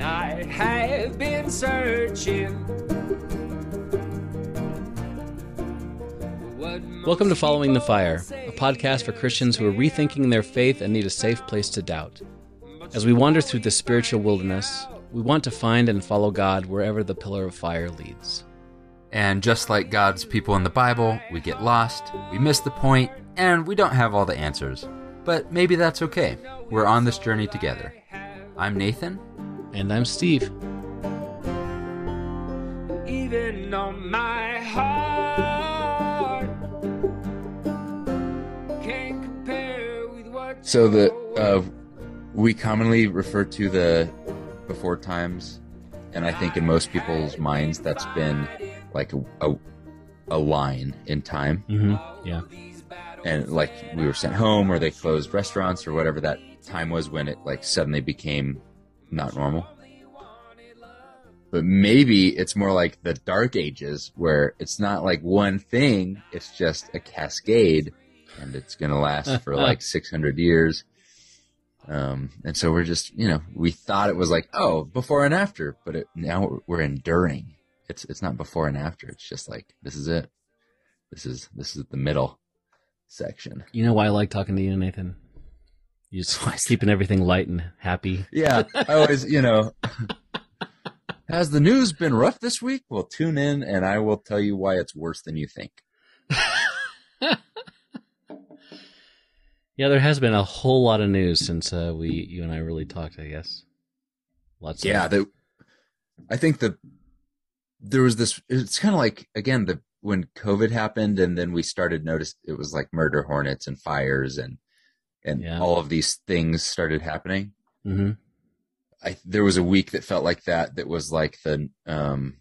I have been searching. Welcome to Following the Fire, a podcast for Christians who are rethinking their faith and need a safe place to doubt. As we wander through the spiritual wilderness, we want to find and follow God wherever the pillar of fire leads. And just like God's people in the Bible, we get lost, we miss the point, and we don't have all the answers. But maybe that's okay. We're on this journey together. I'm Nathan. And I'm Steve. Even on my heart can't compare with what So the uh, we commonly refer to the before times, and I think in most people's minds that's been like a a, a line in time, Mm-hmm. Yeah. and like we were sent home or they closed restaurants or whatever that time was when it like suddenly became not normal. But maybe it's more like the dark ages where it's not like one thing, it's just a cascade and it's going to last for like 600 years. Um, and so we're just, you know, we thought it was like, oh, before and after, but it, now we're, we're enduring. It's, it's not before and after. It's just like, this is it. This is, this is the middle section. You know why I like talking to you, Nathan? You're just keeping everything light and happy. Yeah. I always, you know, has the news been rough this week? Well, tune in and I will tell you why it's worse than you think. Yeah, there has been a whole lot of news since uh, we, you and I, really talked. I guess. Lots. Yeah, Of, the I think the there was this. It's kind of like again the when COVID happened, and then we started notice it was like murder hornets and fires and and Yeah. all of these things started happening. hmm I there was a week that felt like that. That was like the um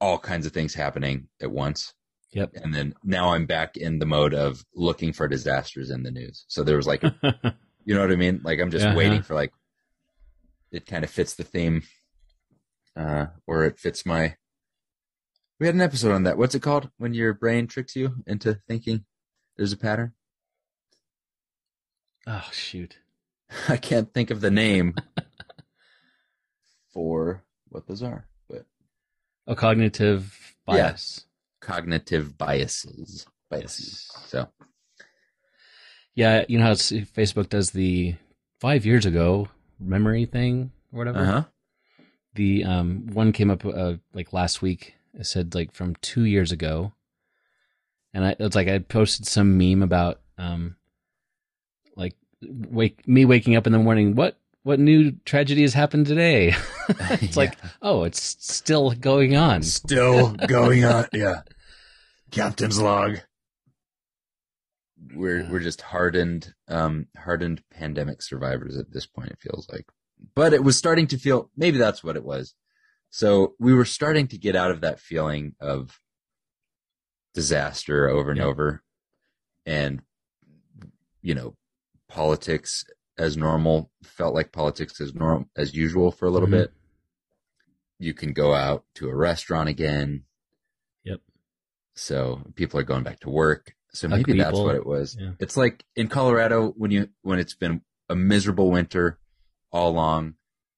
all kinds of things happening at once. Yep. And then now I'm back in the mode of looking for disasters in the news. So there was like You know what I mean? Like I'm just Uh-huh. waiting for like it kind of fits the theme, uh, or it fits my. We had an episode on that. What's it called when your brain tricks you into thinking there's a pattern? Oh shoot. I can't think of the name for what those are, but A cognitive bias. cognitive biases. Biases. So Yeah, you know how Facebook does the five years ago memory thing or whatever. uh huh. The um one came up uh, like last week. It said like from two years ago, and I it's like I posted some meme about um wake me waking up in the morning. What what new tragedy has happened today? it's like oh, it's still going on. Still going on. Yeah. Captain's log. We're we're just hardened um hardened pandemic survivors at this point it feels like. But it was starting to feel maybe that's what it was. So we were starting to get out of that feeling of disaster over and Yeah. over and you know politics as normal felt like politics as normal as usual for a little Mhm. bit. You can go out to a restaurant again. Yep. So people are going back to work. So maybe that's what it was. Yeah. It's like in Colorado when you when it's been a miserable winter all along,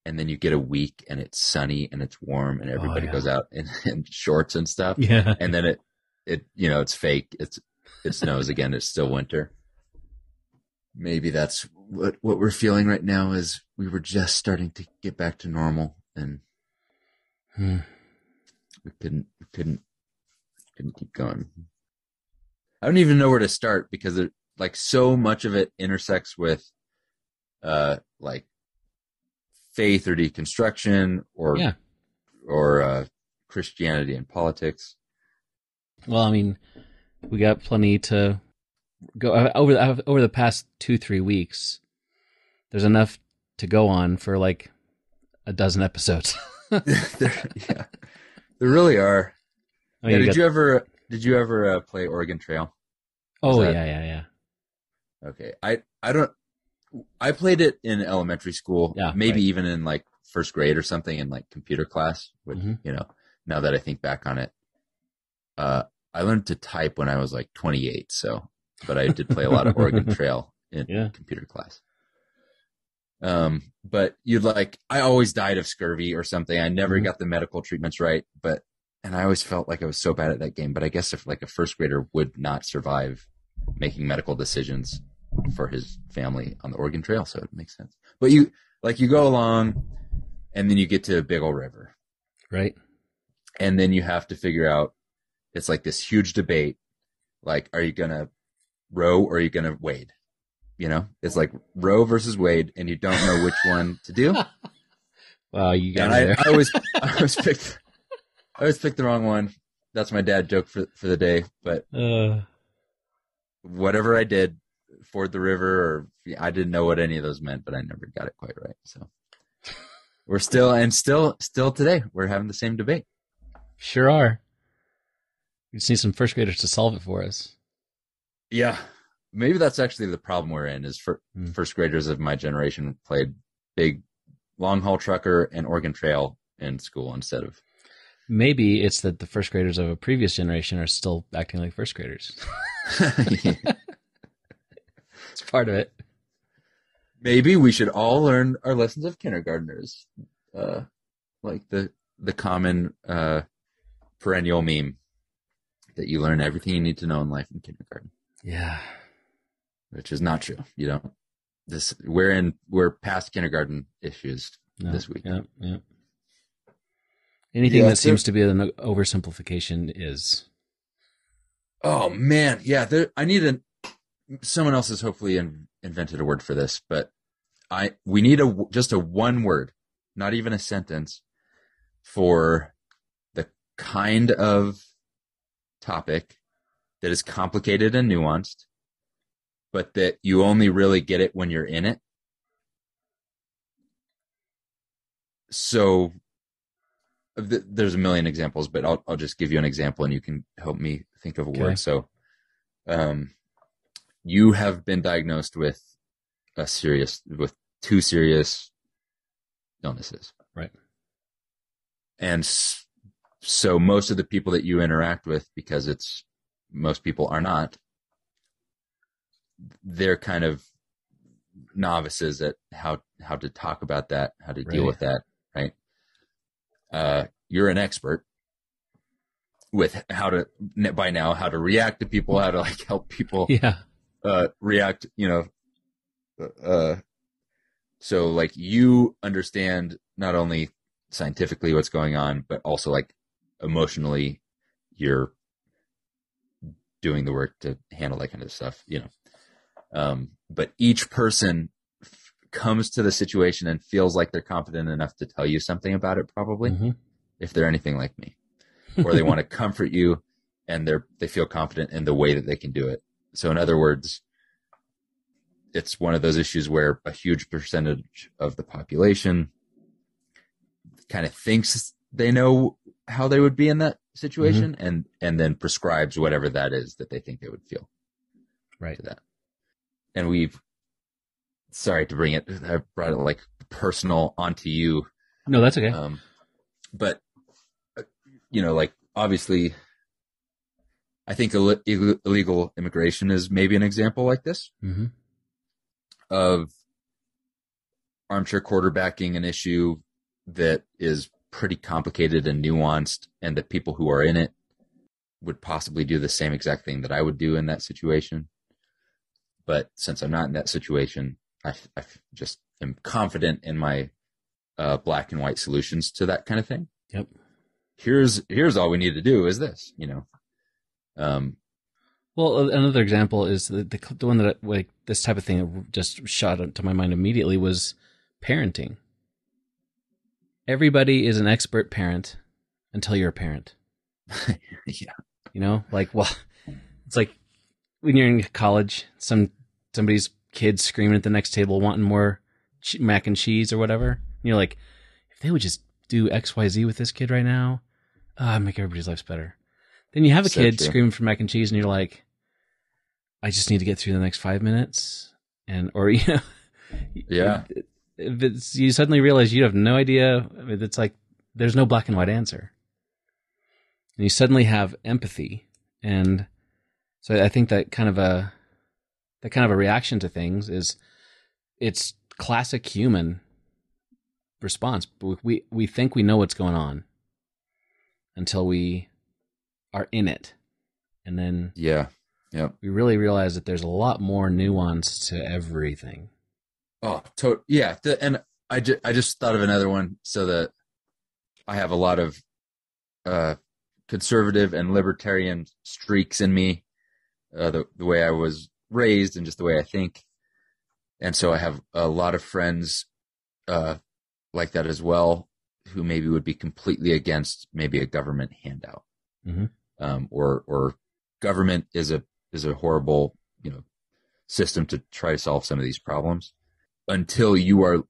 and then you get a week and it's sunny and it's warm and everybody Oh, yeah. goes out in, in shorts and stuff, Yeah. and then it it you know it's fake. It's it snows again. It's still winter. Maybe that's what what we're feeling right now. Is we were just starting to get back to normal, and Hmm. we couldn't we couldn't couldn't keep going. I don't even know where to start because it like so much of it intersects with uh like faith or deconstruction or Yeah. or uh Christianity and politics. Well, I mean, we got plenty to go uh, over the, over the past two three weeks. There's enough to go on for like a dozen episodes. there, yeah. There really are. Oh, yeah, you did got- you ever did you ever uh, play Oregon Trail? oh that- yeah, yeah, yeah. Okay. I I don't I played it in elementary school, Yeah, maybe right. even in like first grade or something in like computer class, which Mhm. you know, now that I think back on it. Uh I learned to type when I was like 28, so but I did play a lot of Oregon Trail in Yeah. computer class. Um, but you'd like, I always died of scurvy or something. I never Mhm. got the medical treatments right, but, and I always felt like I was so bad at that game. But I guess if like a first grader would not survive making medical decisions for his family on the Oregon Trail, so it makes sense. But you, like, you go along and then you get to a big old river Right. and then you have to figure out it's like this huge debate like are you gonna row or are you gonna wade you know it's like row versus wade and you don't know which one to do Wow, you got and me I. I always i always picked i always picked the wrong one that's my dad joke for for the day but uh, whatever i did ford the river or i didn't know what any of those meant but i never got it quite right so we're still and still still today we're having the same debate sure are. We just need some first graders to solve it for us. Yeah. Maybe that's actually the problem we're in is for Hmm. first graders of my generation played big long haul trucker and Oregon Trail in school instead of Maybe it's that the first graders of a previous generation are still acting like first graders. it's part of it. Maybe we should all learn our lessons of kindergartners. Uh like the the common uh perennial meme that you learn everything you need to know in life in kindergarten, Yeah. which is not true. You don't this we're in we're past kindergarten issues No, this week. Yeah. Yeah. Anything Yeah, that seems to be an oversimplification is. Oh man, yeah. There, I need a. Someone else has hopefully in, invented a word for this, but I we need a just a one word, not even a sentence, for the kind of topic that is complicated and nuanced, but that you only really get it when you're in it. So th- there's a million examples, but I'll I'll just give you an example, and you can help me think of a Okay. word. So, um, you have been diagnosed with a serious with two serious illnesses, Right. And so most of the people that you interact with, because it's most people are not, they're kind of novices at how how to talk about that, how to deal Right. with that, right? Uh, you're an expert with how to by now how to react to people, how to like help people Yeah. uh, react, you know, uh, so like you understand not only scientifically what's going on, but also like emotionally, you're doing the work to handle that kind of stuff, you know. Um, but each person f- comes to the situation and feels like they're confident enough to tell you something about it, probably, Mhm. if they're anything like me, or they want to comfort you and they're, they feel confident in the way that they can do it. So in other words, it's one of those issues where a huge percentage of the population kind of thinks they know how they would be in that situation and and then prescribes whatever that is that they think they would feel Right. to that. And we've sorry to bring it I brought it like personal onto you No, that's okay. um, but uh, you know, like obviously, I think Ill- Ill- illegal immigration is maybe an example like this hmm of armchair quarterbacking an issue that is pretty complicated and nuanced, and the people who are in it would possibly do the same exact thing that I would do in that situation. But since I'm not in that situation, I, I just am confident in my uh, black and white solutions to that kind of thing. Yep. Here's here's all we need to do is this, you know. Um, Well, another example is the, the the one that like this type of thing just shot into my mind immediately was parenting. Everybody is an expert parent until you're a parent. yeah, You know, like well, it's like when you're in college, some somebody's kid screaming at the next table wanting more mac and cheese or whatever. And you're like, if they would just do X Y Z with this kid right now, ah, make everybody's lives better. Then you have a So kid true. screaming for mac and cheese, and you're like, I just need to get through the next five minutes, and or you know, Yeah. You suddenly realize you have no idea. It's like there's no black and white answer, and you suddenly have empathy, and so I think that kind of a that kind of a reaction to things is it's classic human response. We we think we know what's going on until we are in it, and then Yeah. Yeah. we really realize that there's a lot more nuance to everything. Oh, to- yeah. The, and I, ju- I just thought of another one so that I have a lot of uh, conservative and libertarian streaks in me, uh, the, the way I was raised and just the way I think. And so I have a lot of friends uh, like that as well who maybe would be completely against maybe a government handout. Mhm. Um, or, or government is a, is a horrible, you know, system to try to solve some of these problems until you are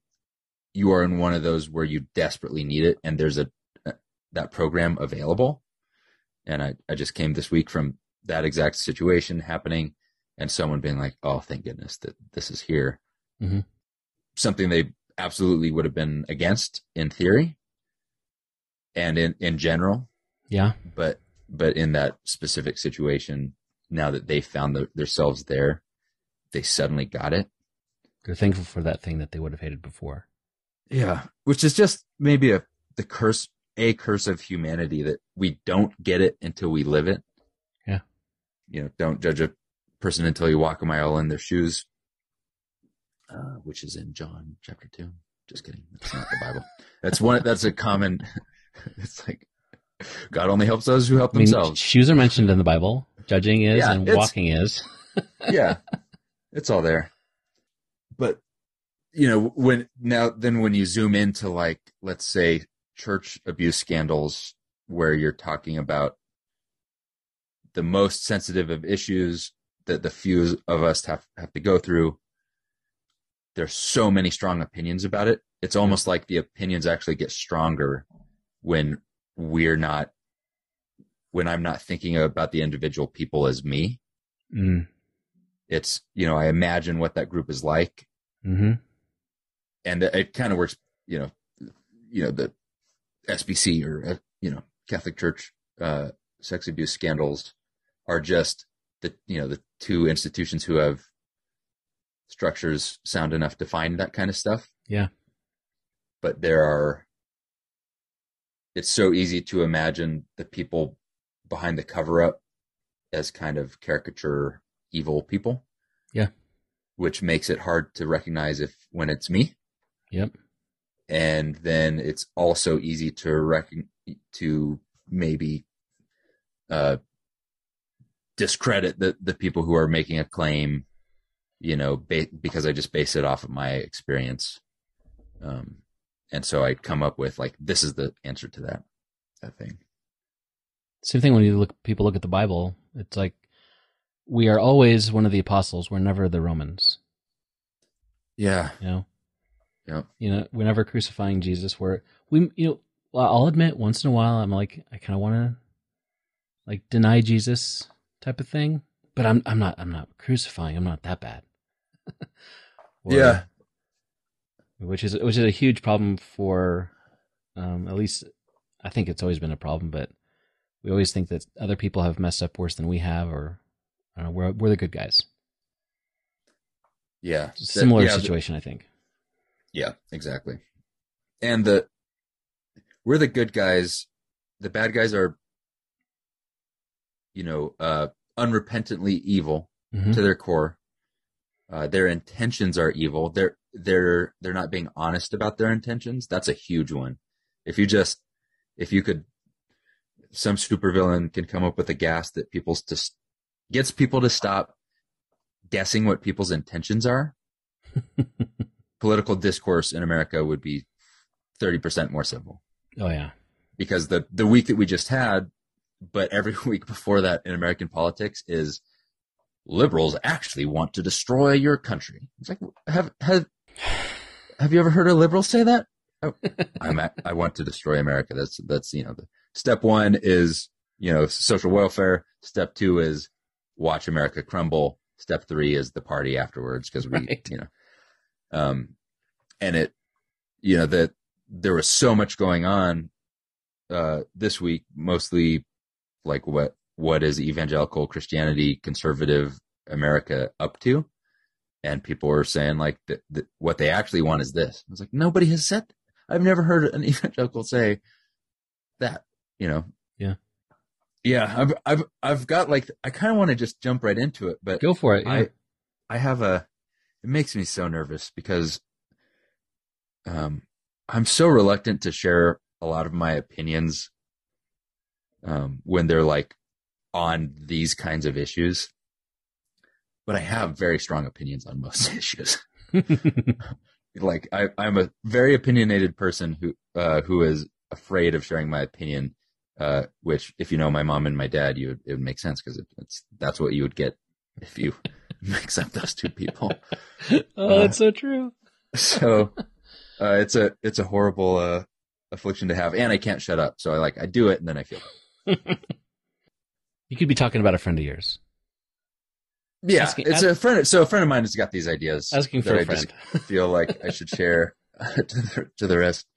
you are in one of those where you desperately need it and there's a that program available. And i i just came this week from that exact situation happening and someone being like oh thank goodness that this is here. Mhm. something they absolutely would have been against in theory and in in general. Yeah, but but in that specific situation now that they found the, themselves there they suddenly got it they're thankful for that thing that they would have hated before. Yeah, which is just maybe a the curse a curse of humanity that we don't get it until we live it. Yeah. You know, don't judge a person until you walk a mile in their shoes. Uh, which is in John chapter 2. Just kidding. That's not the Bible. That's one that's a common it's like God only helps those who help I mean, themselves. shoes are mentioned in the Bible. Judging is Yeah, and walking is. yeah, it's all there. But you know, when now then when you zoom into like let's say church abuse scandals where you're talking about the most sensitive of issues that the few of us have have to go through there's so many strong opinions about it. It's almost like the opinions actually get stronger when we're not when i'm not thinking about the individual people as me. Mm. it's you know i imagine what that group is like hmm and it kind of works you know you know the sbc or uh, you know catholic church uh sex abuse scandals are just the you know the two institutions who have structures sound enough to find that kind of stuff Yeah. but there are it's so easy to imagine the people behind the cover up as kind of caricature evil people Yeah. Which makes it hard to recognize if when it's me Yep. and then it's also easy to recognize to maybe uh discredit the the people who are making a claim you know ba- because i just base it off of my experience um and so i come up with like this is the answer to that that thing Same thing when you look people look at the Bible. It's like we are always one of the apostles. We're never the Romans. yeah You know. yeah You know, we're never crucifying Jesus. We're we. You know, well, I'll admit once in a while I'm like I kind of want to like deny Jesus type of thing, but I'm I'm not I'm not crucifying. I'm not that bad. Or- yeah which is which is a huge problem for um, at least I think it's always been a problem, but we always think that other people have messed up worse than we have, or I we're we're the good guys. yeah similar yeah, the- situation, I think. Yeah, exactly. And the we're the good guys. The bad guys are, you know, uh, unrepentantly evil Mhm. to their core. Uh, their intentions are evil. They're they're they're not being honest about their intentions. That's a huge one. If you just if you could, some supervillain can come up with a gas that people's just gets people to stop guessing what people's intentions are political discourse in America would be 30% more civil Oh yeah, because the, the week that we just had, but every week before that in American politics is liberals actually want to destroy your country. It's like, have, have, have you ever heard a liberal say that? Oh, I'm, a- I want to destroy America. That's, that's, you know, the step one is, you know, social welfare. Step two is watch America crumble. Step three is the party afterwards because we, Right. you know, um, and it, you know, that there was so much going on, uh, this week, mostly like what, what is evangelical Christianity, conservative America up to? and people were saying like that, that what they actually want is this. I was like, nobody has said. That. I've never heard an evangelical say that. You know. Yeah. I've I've I've got like I kind of want to just jump right into it, but Go for it. Yeah. I I have a it makes me so nervous because um I'm so reluctant to share a lot of my opinions um when they're like on these kinds of issues. But I have very strong opinions on most issues. like I I'm a very opinionated person who uh who is afraid of sharing my opinion uh which if you know my mom and my dad you it would make sense because it, it's that's what you would get if you mix up those two people. oh, that's so true. so uh, it's a it's a horrible uh, affliction to have, and I can't shut up. So I like I do it, and then I feel. You could be talking about a friend of yours. Yeah, Asking- it's a friend. So a friend of mine has got these ideas. Asking for a I friend. just feel like I should share to the, to the rest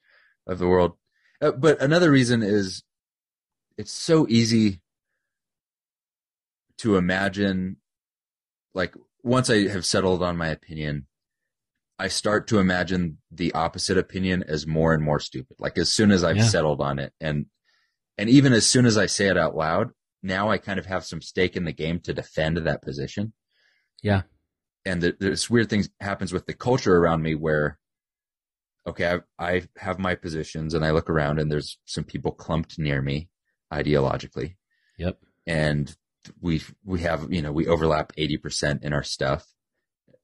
of the world. Uh, but another reason is it's so easy to imagine like once I have settled on my opinion, I start to imagine the opposite opinion as more and more stupid. Like as soon as I've Yeah. settled on it and and even as soon as I say it out loud, now I kind of have some stake in the game to defend that position. Yeah. And th- there's weird thing happens with the culture around me where okay, I, I have my positions and I look around and there's some people clumped near me ideologically Yep. and we we have you know we overlap 80% in our stuff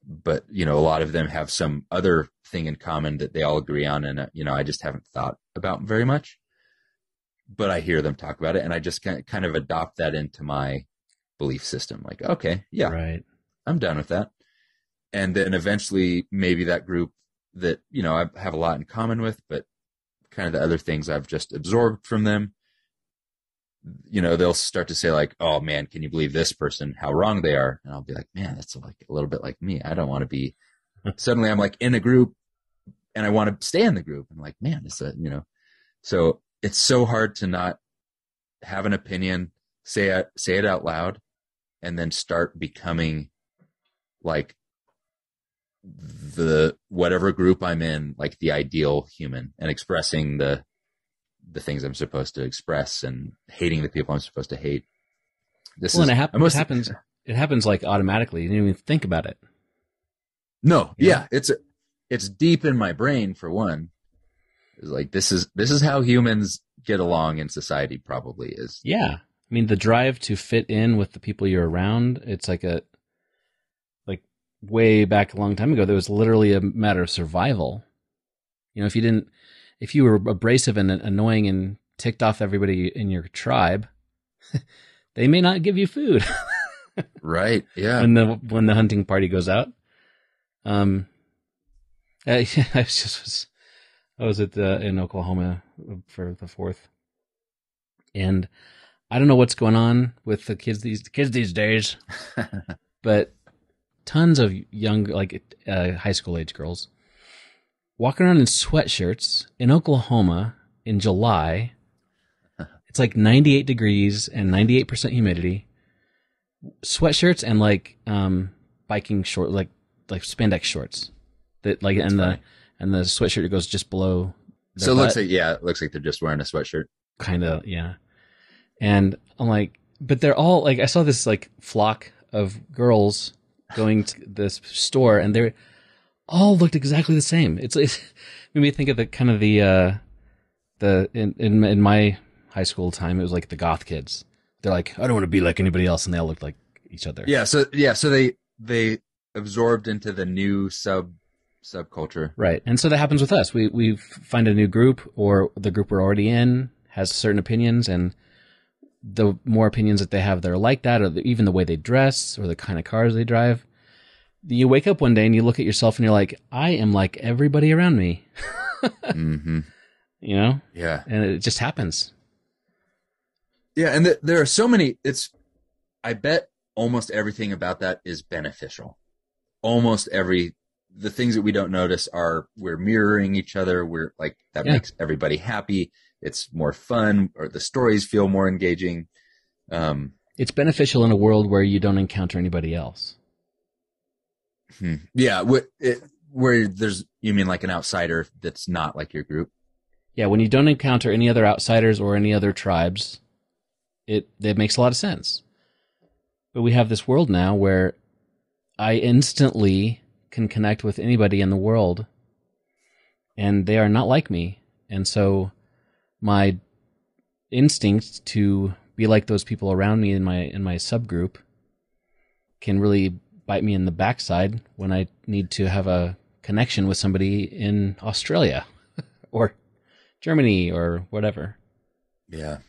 but you know a lot of them have some other thing in common that they all agree on and uh, you know I just haven't thought about very much but I hear them talk about it and I just kind kind of adopt that into my belief system like okay yeah Right. I'm done with that. And then eventually, maybe that group that, you know, I have a lot in common with, but kind of the other things I've just absorbed from them, you know, they'll start to say, like, oh man, can you believe this person, how wrong they are? And I'll be like, man, that's like a little bit like me. I don't want to be, suddenly I'm like in a group and I want to stay in the group. I'm like, man, it's a, you know, so it's so hard to not have an opinion, say it, say it out loud, and then start becoming like the whatever group I'm in, like the ideal human, and expressing the the things I'm supposed to express and hating the people I'm supposed to hate. This Well, is and it, hap- it happens. It happens like automatically. You didn't even think about it. No, Yeah. yeah, it's it's deep in my brain for one. It's like this is this is how humans get along in society. Probably is Yeah. I mean, the drive to fit in with the people you're around, it's like a, like way back a long time ago, there was literally a matter of survival. You know, if you didn't, if you were abrasive and annoying and ticked off everybody in your tribe, they may not give you food right. Yeah, when the, when the hunting party goes out. Um, I, I was just, was, I was at the, in Oklahoma for the fourth and I don't know what's going on with the kids these kids these days, but tons of young like uh, high school age girls walking around in sweatshirts in Oklahoma in July. It's like 98 degrees and 98% humidity. Sweatshirts and like um biking short like like spandex shorts. That like and the and the sweatshirt goes just below so it looks like yeah, it looks like they're just wearing a sweatshirt. kind of yeah and i'm like but they're all like i saw this like flock of girls going to this store and they all looked exactly the same it's it made me think of the kind of the uh the in in, in my high school time it was like the goth kids they're like i don't want to be like anybody else and they all looked like each other Yeah, so yeah, so they they absorbed into the new sub subculture. Right. And so that happens with us. We we find a new group or the group we're already in has certain opinions and the more opinions that they have that are like that or the, even the way they dress or the kind of cars they drive. You wake up one day and you look at yourself and you're like, I am like everybody around me, hmm you know? Yeah, And it just happens. yeah, and th- there are so many. It's I bet almost everything about that is beneficial. Almost every the things that we don't notice are we're mirroring each other. We're like that Yeah. makes everybody happy. It's more fun, or the stories feel more engaging. Um, It's beneficial in a world where you don't encounter anybody else. Hmm. Yeah, wh- it, where there's you mean like an outsider that's not like your group. Yeah, when you don't encounter any other outsiders or any other tribes, it it makes a lot of sense. But we have this world now where I instantly can connect with anybody in the world and they are not like me. And so my instinct to be like those people around me in my in my subgroup can really bite me in the backside when I need to have a connection with somebody in Australia or Germany or whatever. Yeah,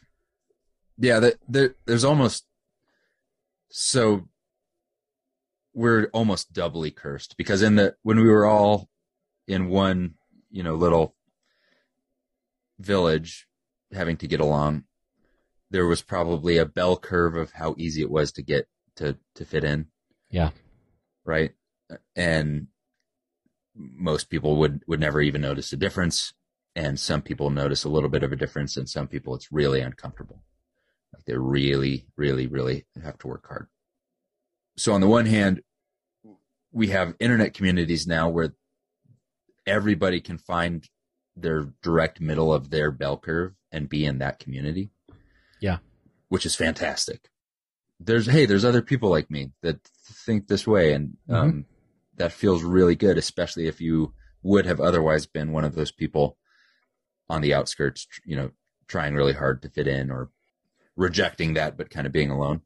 yeah. That there, there's almost so we're almost doubly cursed because in the when we were all in one you know little village having to get along there was probably a bell curve of how easy it was to get to to fit in Yeah. Right? And most people would would never even notice a difference. And some people notice a little bit of a difference and some people it's really uncomfortable. Like they really really really have to work hard. So on the one hand we have internet communities now where everybody can find their direct middle of their bell curve and be in that community. Yeah. which is fantastic there's hey there's other people like me that think this way and um, that feels really good especially if you would have otherwise been one of those people on the outskirts you know trying really hard to fit in or rejecting that but kind of being alone.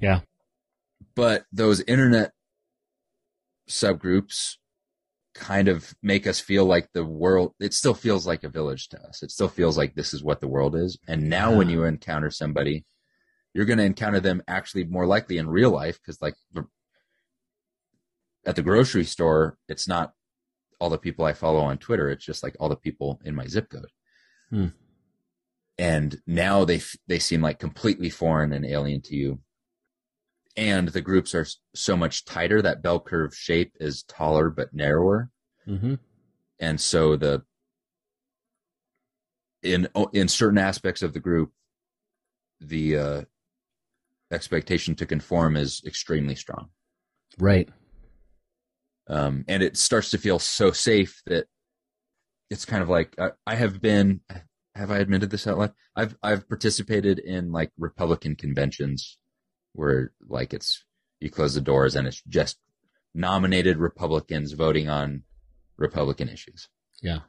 Yeah. but those internet subgroups kind of make us feel like the world it still feels like a village to us. It still feels like this is what the world is. And now when you encounter somebody you're going to encounter them actually more likely in real life because like at the grocery store it's not all the people i follow on twitter it's just like all the people in my zip code Hmm. and now they they seem like completely foreign and alien to you and the groups are so much tighter that bell curve shape is taller but narrower Mm-hmm. and so the in in certain aspects of the group the uh expectation to conform is extremely strong Right. um and it starts to feel so safe that it's kind of like I, I have been have i admitted this out loud i've i've participated in like republican conventions where like it's you close the doors and it's just nominated republicans voting on republican issues Yeah.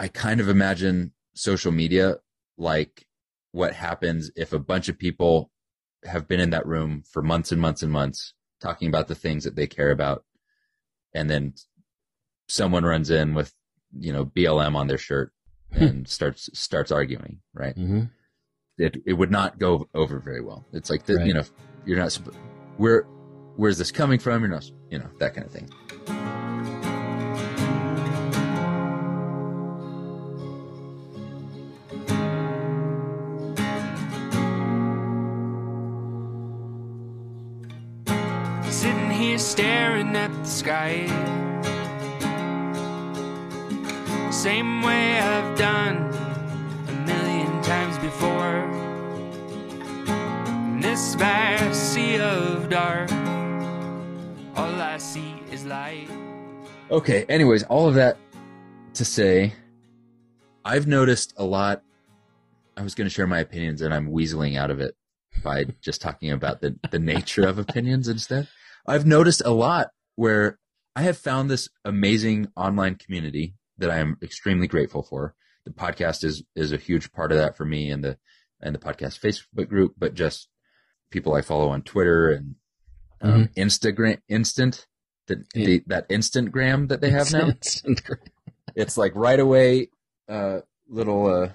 I kind of imagine social media like what happens if a bunch of people have been in that room for months and months and months talking about the things that they care about. And then someone runs in with you know BLM on their shirt and starts starts arguing right? Mm-hmm. it it would not go over very well. It's like the, Right. you know you're not where where's this coming from? You're not you know that kind of thing at the sky. Same way I've done a million times before. In this vast sea of dark, all I see is light. Okay. Anyways, all of that to say, I've noticed a lot. I was going to share my opinions, and I'm weaseling out of it by just talking about the the nature of opinions instead. I've noticed a lot where I have found this amazing online community that I am extremely grateful for. The podcast is is a huge part of that for me, and the and the podcast Facebook group, but just people I follow on Twitter and um, Instagram, instant. The, Yeah. the, that Instantgram that they have now it's like right away uh little uh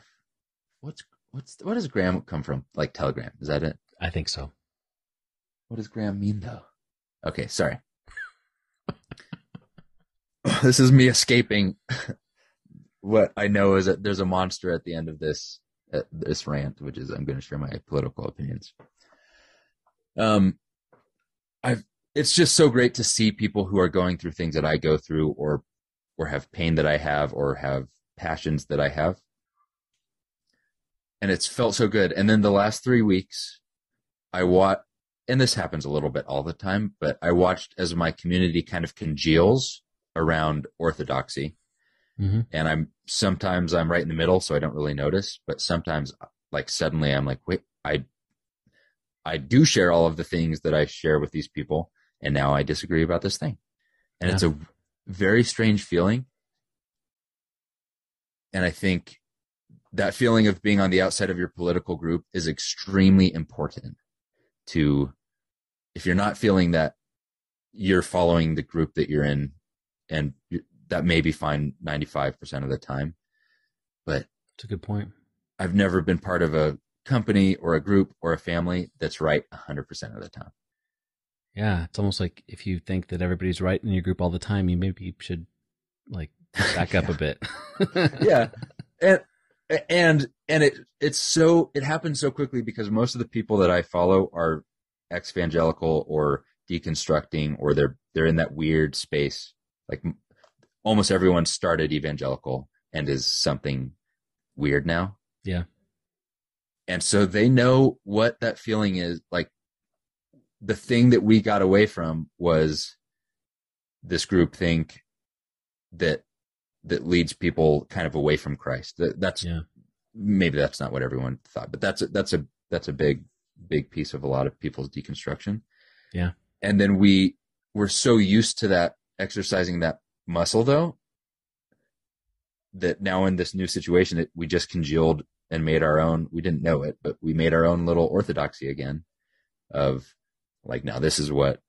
what's what's what does gram come from like telegram is that it I think so. what does gram mean though okay sorry this is me escaping what i know is that there's a monster at the end of this this rant which is i'm going to share my political opinions um i've it's just so great to see people who are going through things that i go through or or have pain that I have or have passions that I have. And it's felt so good. And then the last three weeks, I wa- and this happens a little bit all the time, but I watched as my community kind of congeals around orthodoxy. hmm And I'm sometimes I'm right in the middle, so I don't really notice, but sometimes like suddenly I'm like, wait, I I do share all of the things that I share with these people, and now I disagree about this thing. And it's a very strange feeling. And I think that feeling of being on the outside of your political group is extremely important to if you're not feeling that you're following the group that you're in and that may be fine 95% of the time but It's a good point. i've never been part of a company or a group or a family that's right 100% of the time Yeah, it's almost like if you think that everybody's right in your group all the time, you maybe should like back up a bit. yeah and and and it it's so it happens so quickly because most of the people that i follow are ex-evangelical or deconstructing or they're they're in that weird space like almost everyone started evangelical and is something weird now Yeah. and so they know what that feeling is like the thing that we got away from was this group think that that leads people kind of away from Christ. That, that's Yeah. maybe that's not what everyone thought, but that's a, that's a that's a big big piece of a lot of people's deconstruction. Yeah. And then we we're so used to that exercising that muscle though that now in this new situation it, we just congealed and made our own we didn't know it but we made our own little orthodoxy again of like now this is what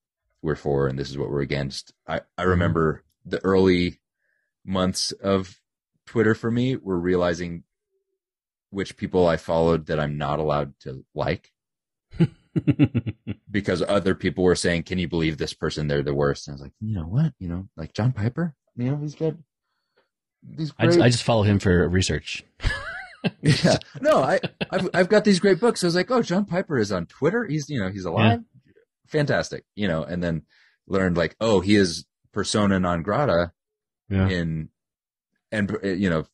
we're for and this is what we're against. I i mm-hmm. remember the early months of twitter for me were realizing which people i followed that i'm not allowed to like because other people were saying can you believe this person they're the worst and i was like you know what you know like john piper you know he's got these I just, I just follow him for research. yeah. No, I, I've, I've got these great books. I was like, oh, John Piper is on Twitter. He's, you know, he's alive. Fantastic. You know, and then learned like, oh, he is persona non grata Yeah. in, and, you know,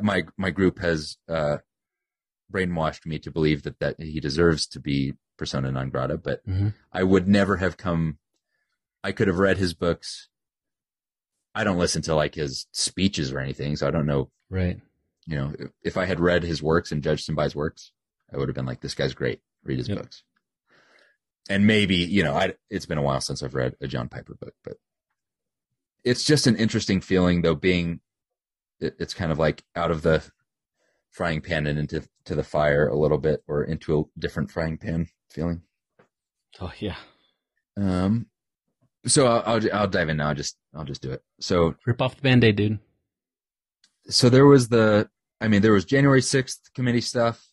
my, my group has, uh, brainwashed me to believe that, that he deserves to be persona non grata, but Mhm. I would never have come, I could have read his books. I don't listen to like his speeches or anything, so I don't know Right. you know, if, if I had read his works and judged him by his works, I would have been like, this guy's great. Read his Yep. books. And maybe, you know, I, it's been a while since I've read a John Piper book, but it's just an interesting feeling though, being, it, it's kind of like out of the frying pan and into to the fire a little bit or into a different frying pan feeling. Oh yeah. Um, so I'll, I'll, I'll dive in now. I'll just, I'll just do it. So Rip off the band-aid, dude. so there was the i mean there was january 6th committee stuff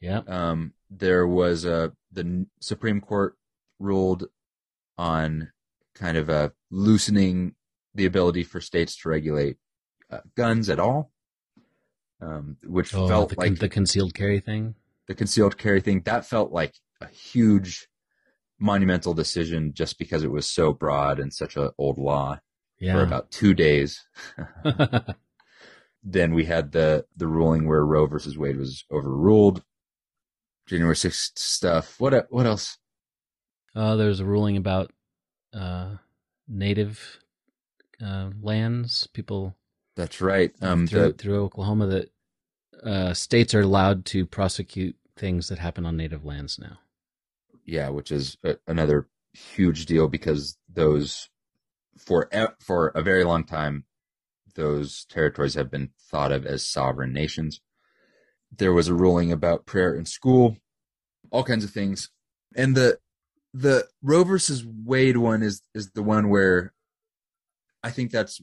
Yeah. um there was uh the supreme court ruled on kind of a loosening the ability for states to regulate uh, guns at all um which Oh, felt the, like the concealed carry thing. the concealed carry thing that felt like a huge monumental decision just because it was so broad and such an old law Yeah. for about two days then we had the the ruling where Roe versus Wade was overruled. January sixth stuff. What what else? uh, there's a ruling about uh, native uh, lands. People That's right. Um, through, the, through Oklahoma that uh, states are allowed to prosecute things that happen on native lands now. yeah, which is a, another huge deal because those for for a very long time, those territories have been thought of as sovereign nations. There was a ruling about prayer in school, all kinds of things, and the the Roe versus Wade one is is the one where I think that's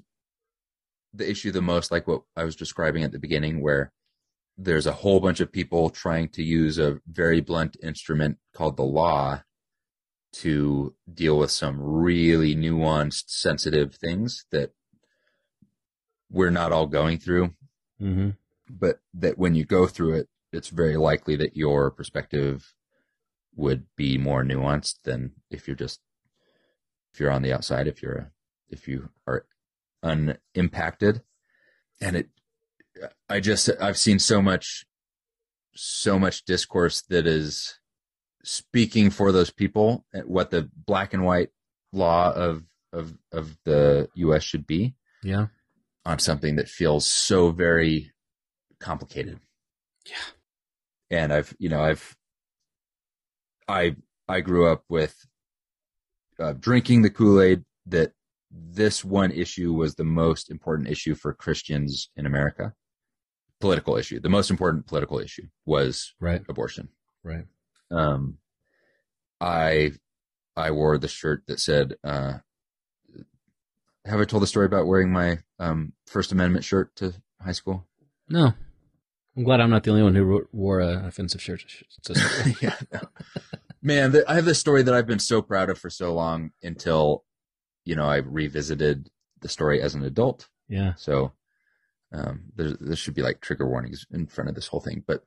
the issue the most, like what I was describing at the beginning, where there's a whole bunch of people trying to use a very blunt instrument called the law to deal with some really nuanced, sensitive things that we're not all going through, Mm-hmm. but that when you go through it, it's very likely that your perspective would be more nuanced than if you're just if you're on the outside, if you're a, if you are unimpacted. And it, I just I've seen so much, so much discourse that is speaking for those people, uh, what the black and white law of of of the U.S. should be Yeah. on something that feels so very complicated. Yeah. And I've, you know, I've, I, I grew up with uh, drinking the Kool Aid that this one issue was the most important issue for Christians in America. Political issue. The most important political issue was Right. abortion. Right. Um, I, I wore the shirt that said, uh, have I told the story about wearing my um, First Amendment shirt to high school? No. I'm glad I'm not the only one who wore a offensive shirt. yeah. no. Man, th- I have this story that I've been so proud of for so long until, you know, I revisited the story as an adult. yeah. So um, there, there should be like trigger warnings in front of this whole thing. But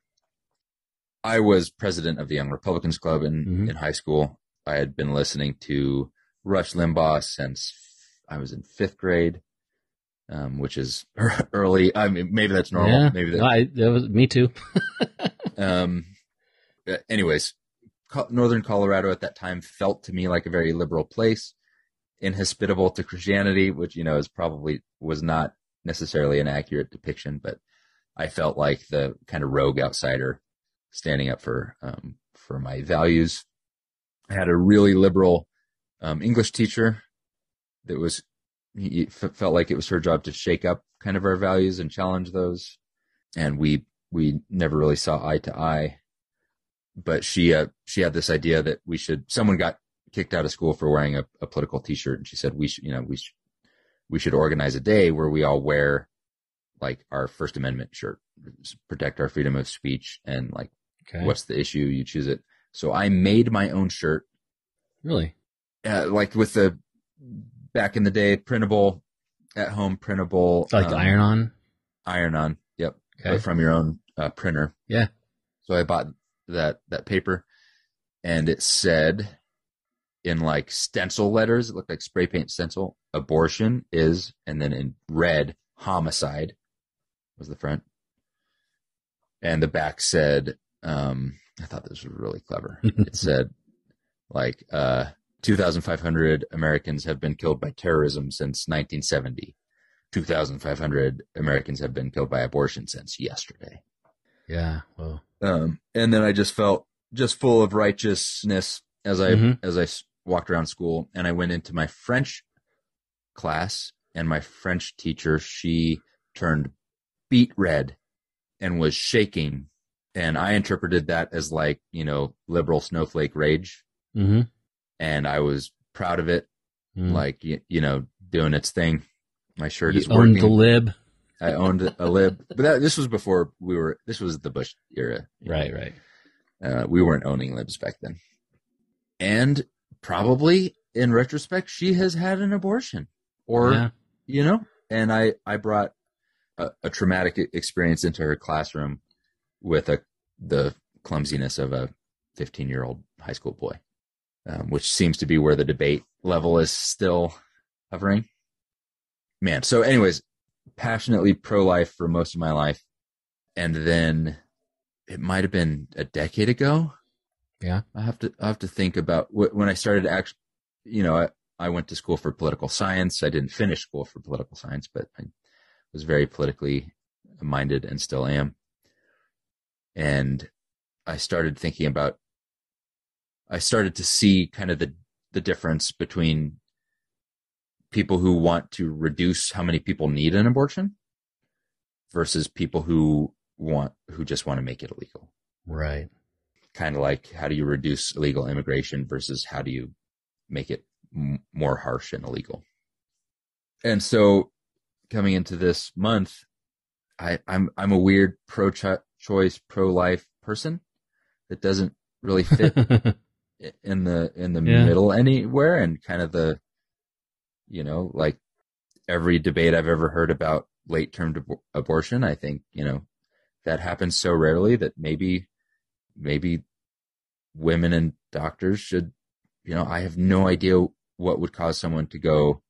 I was president of the Young Republicans Club in, Mhm. in high school. I had been listening to Rush Limbaugh since I was in fifth grade, um, which is early. I mean, maybe that's normal. Yeah. Maybe that, I, that was me too. um, anyways, Northern Colorado at that time felt to me like a very liberal place, inhospitable to Christianity, which, you know, is probably was not necessarily an accurate depiction, but I felt like the kind of rogue outsider standing up for, um, for my values. I had a really liberal, um, English teacher that was, he felt like it was her job to shake up kind of our values and challenge those. And we we never really saw eye to eye. But she uh, she had this idea that we should. Someone got kicked out of school for wearing a, a political T-shirt, and she said we should, you know, we should we should organize a day where we all wear like our First Amendment shirt, protect our freedom of speech, and like Okay. what's the issue, you choose it. So I made my own shirt, really? uh, like with the back in the day printable, at home printable, Like um, iron on? iron on. Yep, Okay. from your own uh, printer. Yeah. So I bought that that paper, and it said in like stencil letters, it looked like spray paint stencil. Abortion is, and then in red, homicide was the front, and the back said, um, I thought this was really clever. it said, like, uh, 2,500 Americans have been killed by terrorism since 1970. 2,500 Americans have been killed by abortion since yesterday. Yeah. Well, Um, and then I just felt just full of righteousness as I Mhm. as I walked around school, and I went into my French class, and my French teacher she turned beet red and was shaking, and I interpreted that as like you know liberal snowflake rage, mm-hmm. and I was proud of it, Mm. like you, you know doing its thing. My shirt you is owned working. the lib. I owned a lib, but that, this was before we were. This was the Bush era, you know. Right, right. Uh, we weren't owning libs back then. And probably in retrospect, she has had an abortion or, yeah. you know, and I, I brought a, a traumatic experience into her classroom with a, the clumsiness of a 15 year old high school boy, um, which seems to be where the debate level is still hovering. Man. So anyways, passionately pro-life for most of my life. And then it might have been a decade ago. Yeah. I have to I have to think about wh- when I started actually. You know, I, I went to school for political science. I didn't finish school for political science, but I was very politically minded and still am. And I started thinking about. I started to see kind of the the difference between people who want to reduce how many people need an abortion versus people who want who just want to make it illegal Right. Kind of like how do you reduce illegal immigration versus how do you make it m- more harsh and illegal and so coming into this month i i'm i'm a weird pro choice pro life person that doesn't really fit in the in the Yeah. middle anywhere and kind of the you know like every debate i've ever heard about late term ab- abortion i think you know that happens so rarely that maybe maybe women and doctors should you know i have no idea what would cause someone to go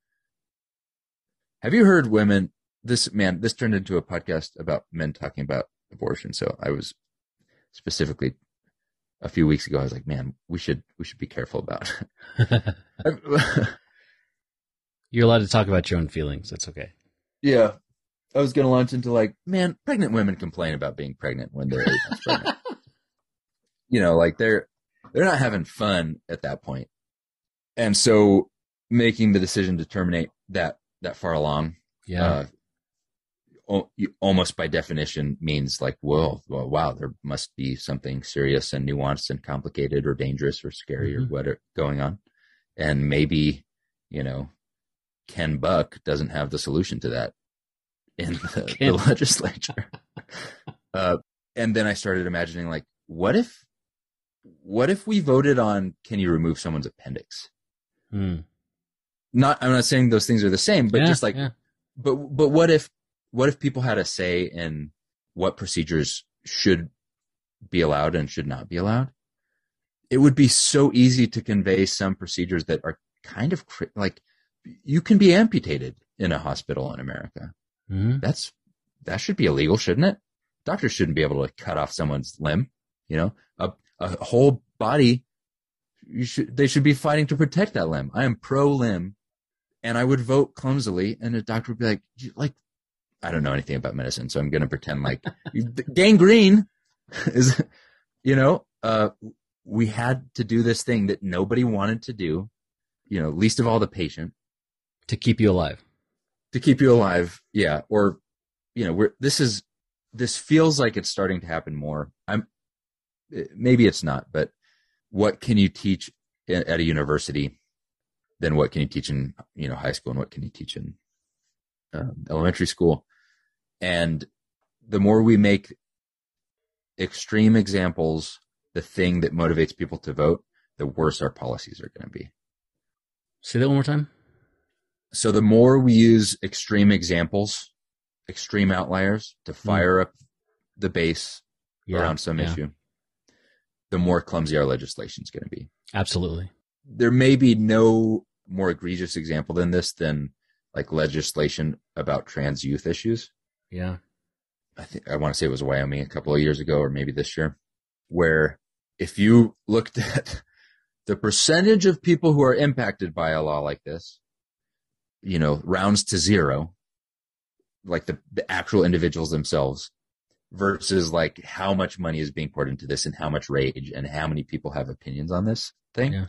have you heard women this man this turned into a podcast about men talking about abortion so i was specifically a few weeks ago, I was like, man, we should we should be careful about. You're allowed to talk about your own feelings. That's okay. yeah, I was gonna launch into like, man, pregnant women complain about being pregnant when they're eight months pregnant. You know, like they're they're not having fun at that point, and so making the decision to terminate that that far along Yeah. uh, al- almost by definition means like, whoa, well, wow, there must be something serious and nuanced and complicated or dangerous or scary Mhm. or what going on. And maybe, you know, Ken Buck doesn't have the solution to that in the, the legislature. uh, and then I started imagining like, what if, what if we voted on, can you remove someone's appendix? Hmm. Not, I'm not saying those things are the same, but Yeah, just like yeah. but but what if what if people had a say in what procedures should be allowed and should not be allowed? It would be so easy to convey some procedures that are kind of like you can be amputated in a hospital in America. Mhm. That's that should be illegal, shouldn't it? Doctors shouldn't be able to cut off someone's limb. You know, a a whole body. You should they should be fighting to protect that limb. I am pro limb, and I would vote clumsily, and a doctor would be like, "You- like, I don't know anything about medicine, so I'm going to pretend like gangrene is, you know, uh, we had to do this thing that nobody wanted to do, you know, least of all the patient To keep you alive. to keep you alive. Yeah. Or, you know, we're, this is, this feels like it's starting to happen more. I'm, maybe it's not, but what can you teach at a university Then what can you teach in, you know, high school and what can you teach in um, elementary school? And the more we make extreme examples the thing that motivates people to vote, the worse our policies are going to be. Say that one more time. So the more we use extreme examples, extreme outliers to fire up the base around some yeah, issue, the more clumsy our legislation is going to be. Absolutely. There may be no more egregious example than this than like legislation about trans youth issues. Yeah. I think I want to say it was Wyoming a couple of years ago or maybe this year, where if you looked at the percentage of people who are impacted by a law like this, you know, rounds to zero, like the, the actual individuals themselves versus like how much money is being poured into this and how much rage and how many people have opinions on this thing. Yeah.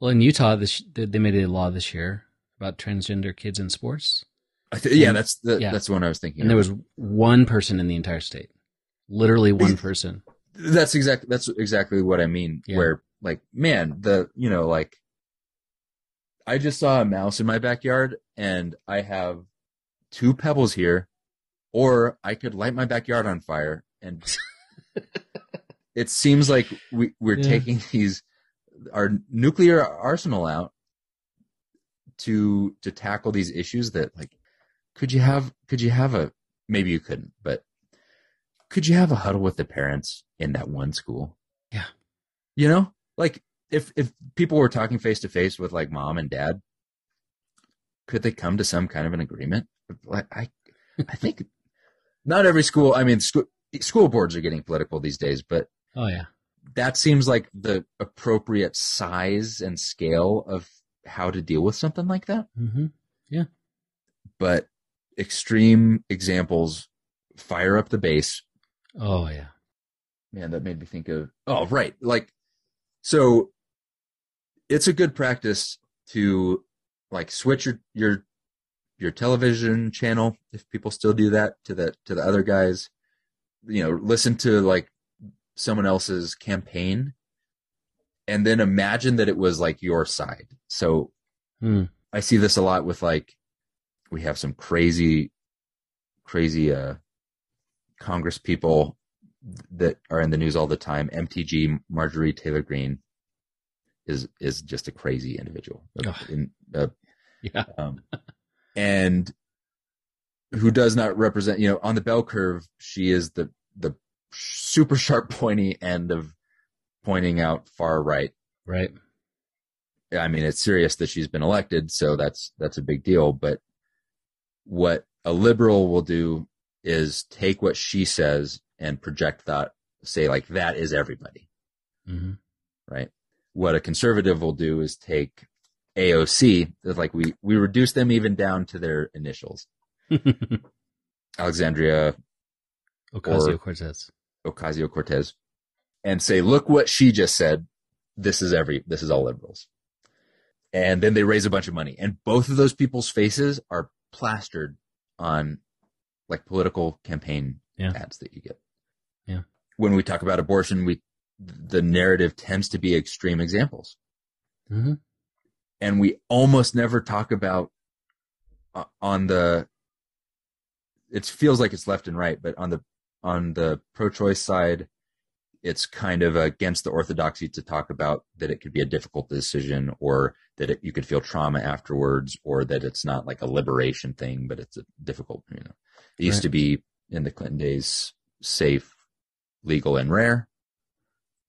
Well, in Utah, this they made a law this year about transgender kids in sports, I th- yeah, And- that's the, yeah. that's the one I was thinking. and there was one person in the entire state, literally one person. that's exactly that's exactly what I mean. Yeah. Where like, man, the you know, like I just saw a mouse in my backyard and I have two pebbles here, or I could light my backyard on fire and it seems like we, we're Yeah. taking these our nuclear arsenal out to to tackle these issues that like could you have could you have a maybe you couldn't, but could you have a huddle with the parents in that one school? Yeah. You know, like if if people were talking face to face with like mom and dad, could they come to some kind of an agreement? Like I, I think not every school. I mean, school school boards are getting political these days, but Oh yeah. that seems like the appropriate size and scale of how to deal with something like that. hmm Yeah, But extreme examples fire up the base Oh yeah. man that made me think of oh right like so it's a good practice to like switch your your your television channel if people still do that to the to the other guys you know listen to like someone else's campaign and then imagine that it was like your side so Hmm. i see this a lot with like we have some crazy crazy uh congress people that are in the news all the time. MTG Marjorie Taylor Greene is is just a crazy individual, Ugh. In- uh, Yeah. um, and who does not represent. You know, on the bell curve, she is the the super sharp, pointy end of pointing out far right. Right. I mean, it's serious that she's been elected, so that's that's a big deal. But what a liberal will do is take what she says and project that, say like that is everybody. hmm right? What a conservative will do is take AOC, it's like we we reduce them even down to their initials, Alexandria Ocasio Cortez. Ocasio Cortez, and say, look what she just said. This is every this is all liberals. And then they raise a bunch of money. And both of those people's faces are plastered on like political campaign Yeah. ads that you get. Yeah. When we talk about abortion, we the narrative tends to be extreme examples. hmm and we almost never talk about uh, on the it feels like it's left and right but on the on the pro-choice side it's kind of against the orthodoxy to talk about that it could be a difficult decision or that it, you could feel trauma afterwards or that it's not like a liberation thing but it's a difficult you know it used Right. to be in the clinton days safe legal and rare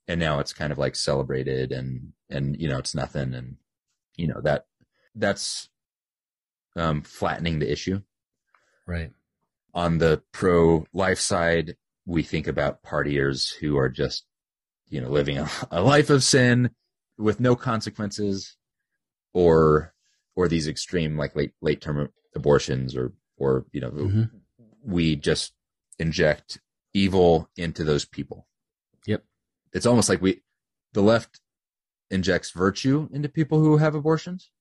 and now it's kind of like celebrated and and you know it's nothing and you know that that's um, flattening the issue. Right. On the pro life side, we think about partiers who are just you know living a, a life of sin with no consequences, or or these extreme like late late term abortions or or you know Mhm. we just inject evil into those people. Yep. It's almost like we the left injects virtue into people who have abortions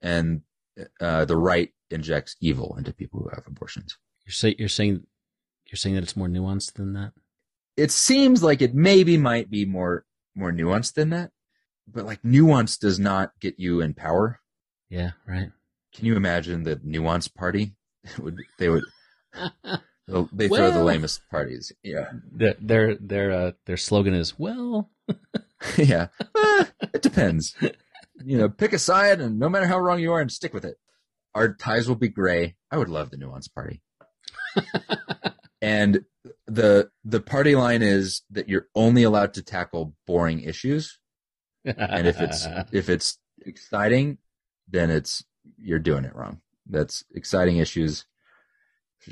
and uh, the right injects evil into people who have abortions. You're say you're saying you're saying that it's more nuanced than that. It seems like it maybe might be more more nuanced than that, but like nuance does not get you in power. Yeah. Right. Can you imagine the nuance party? Would they would they throw the lamest parties. Yeah. their their their uh, their slogan is well. yeah. Eh, it depends. You know, pick a side and no matter how wrong you are and stick with it. Our ties will be gray. I would love the nuance party. and the the party line is that you're only allowed to tackle boring issues. And if it's if it's exciting, then it's you're doing it wrong. That's exciting issues.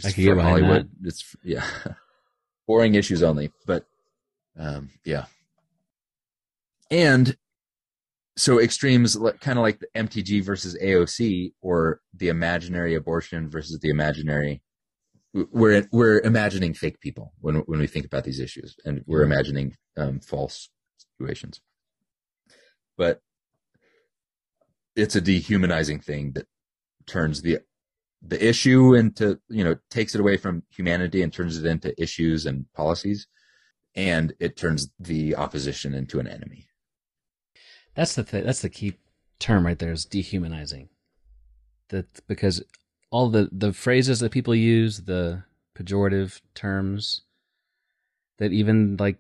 I could get behind It's yeah. boring issues only. But um yeah. And so extremes kind of like the MTG versus AOC or the imaginary abortion versus the imaginary we're we're imagining fake people when when we think about these issues and we're Mhm. imagining um, false situations. But it's a dehumanizing thing that turns the the issue into you know takes it away from humanity and turns it into issues and policies and it turns the opposition into an enemy That's the th- that's the key term right there is dehumanizing. That because all the the phrases that people use, the pejorative terms, that even like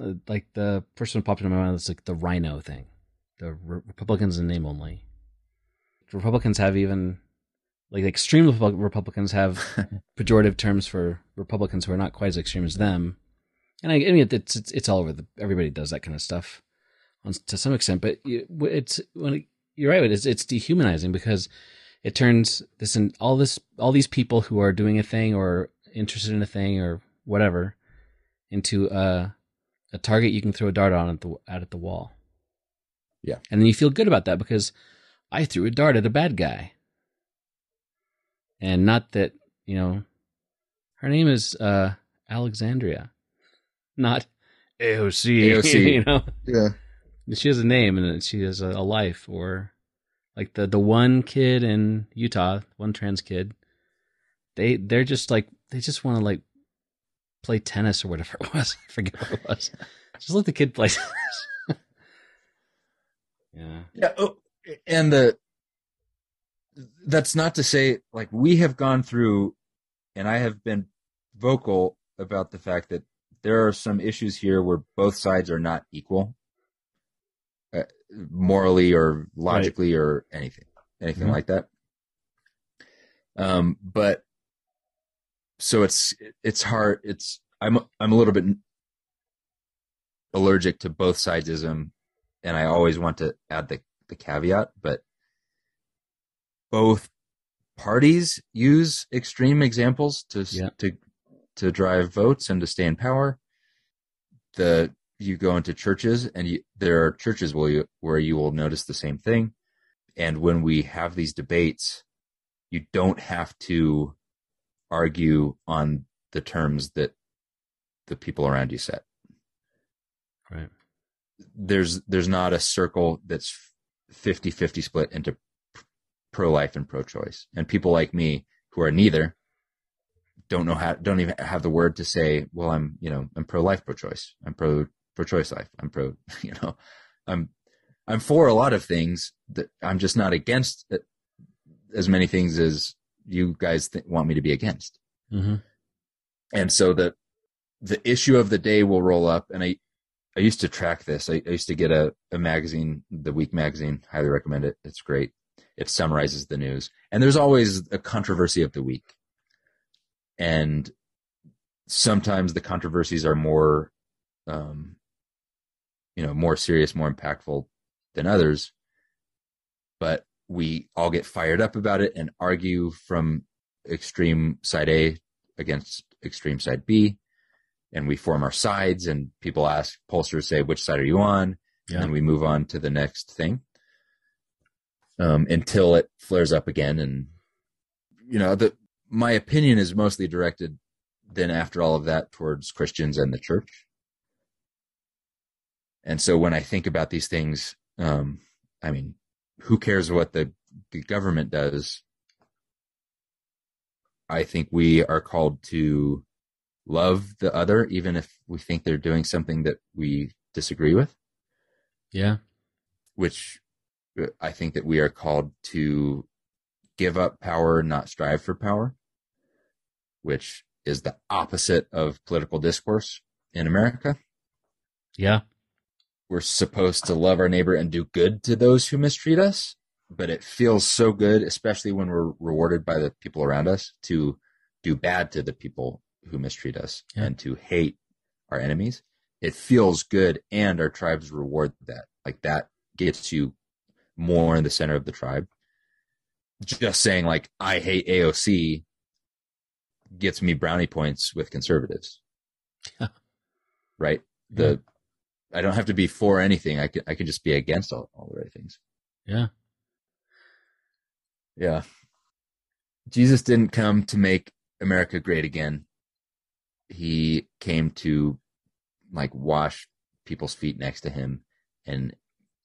uh, like the first one popped in my mind is like the rhino thing, the Re- Republicans in name only. Republicans have even like extreme Republicans have pejorative terms for Republicans who are not quite as extreme as them. And I, I mean, it's, it's it's all over the. Everybody does that kind of stuff, on, to some extent. But it's when it, you're right. It's it's dehumanizing because it turns this and all this all these people who are doing a thing or interested in a thing or whatever into a a target you can throw a dart on at the out at the wall. Yeah. and then you feel good about that because I threw a dart at a bad guy, and not that you know her name is uh Alexandria, not AOC. AOC. you know, yeah she has a name and she has a, a life, or like the the one kid in Utah, one trans kid. They they're just like they just want to like play tennis or whatever it was. I forget what it was. Just let the kid play yeah. yeah oh, and the that's not to say like we have gone through and i have been vocal about the fact that there are some issues here where both sides are not equal morally or logically or anything anything Mhm. like that um but so it's it's hard it's i'm i'm a little bit allergic to both sidesism and i always want to add the the caveat but both parties use extreme examples to Yeah. to to drive votes and to stay in power the you go into churches and you, there are churches where you, where you will notice the same thing. And when we have these debates, you don't have to argue on the terms that the people around you set. Right. There's, there's not a circle that's 50 50 split into pro life and pro choice. And people like me who are neither don't know how, don't even have the word to say, well, I'm, you know, I'm pro life, pro choice. I'm pro, pro choice life. I'm pro, you know, I'm, I'm for a lot of things that I'm just not against as many things as you guys th- want me to be against. Mm-hmm. And so the, the issue of the day will roll up and I, I used to track this. I, I used to get a, a magazine, the week magazine. Highly recommend it. It's great. It summarizes the news and there's always a controversy of the week. And sometimes the controversies are more, um, you know, more serious, more impactful than others. But we all get fired up about it and argue from extreme side A against extreme side B. And we form our sides and people ask, pollsters say, which side are you on? Yeah. And we move on to the next thing. Um, until it flares up again. And, you know, the, my opinion is mostly directed then after all of that towards Christians and the church. And so when I think about these things, um, I mean, who cares what the, the government does? I think we are called to love the other, even if we think they're doing something that we disagree with, Yeah. which uh, I think that we are called to give up power, not strive for power, which is the opposite of political discourse in America. Yeah. We're supposed to love our neighbor and do good to those who mistreat us. But it feels so good, especially when we're rewarded by the people around us, to do bad to the people who mistreat us Yeah. and to hate our enemies. It feels good, and our tribes reward that. Like that gets you more in the center of the tribe. Just saying, like, I hate AOC gets me brownie points with conservatives. Yeah. Right? The I don't have to be for anything. I can I can just be against all, all the right things. Yeah. Yeah. Jesus didn't come to make America great again. He came to like wash people's feet next to him and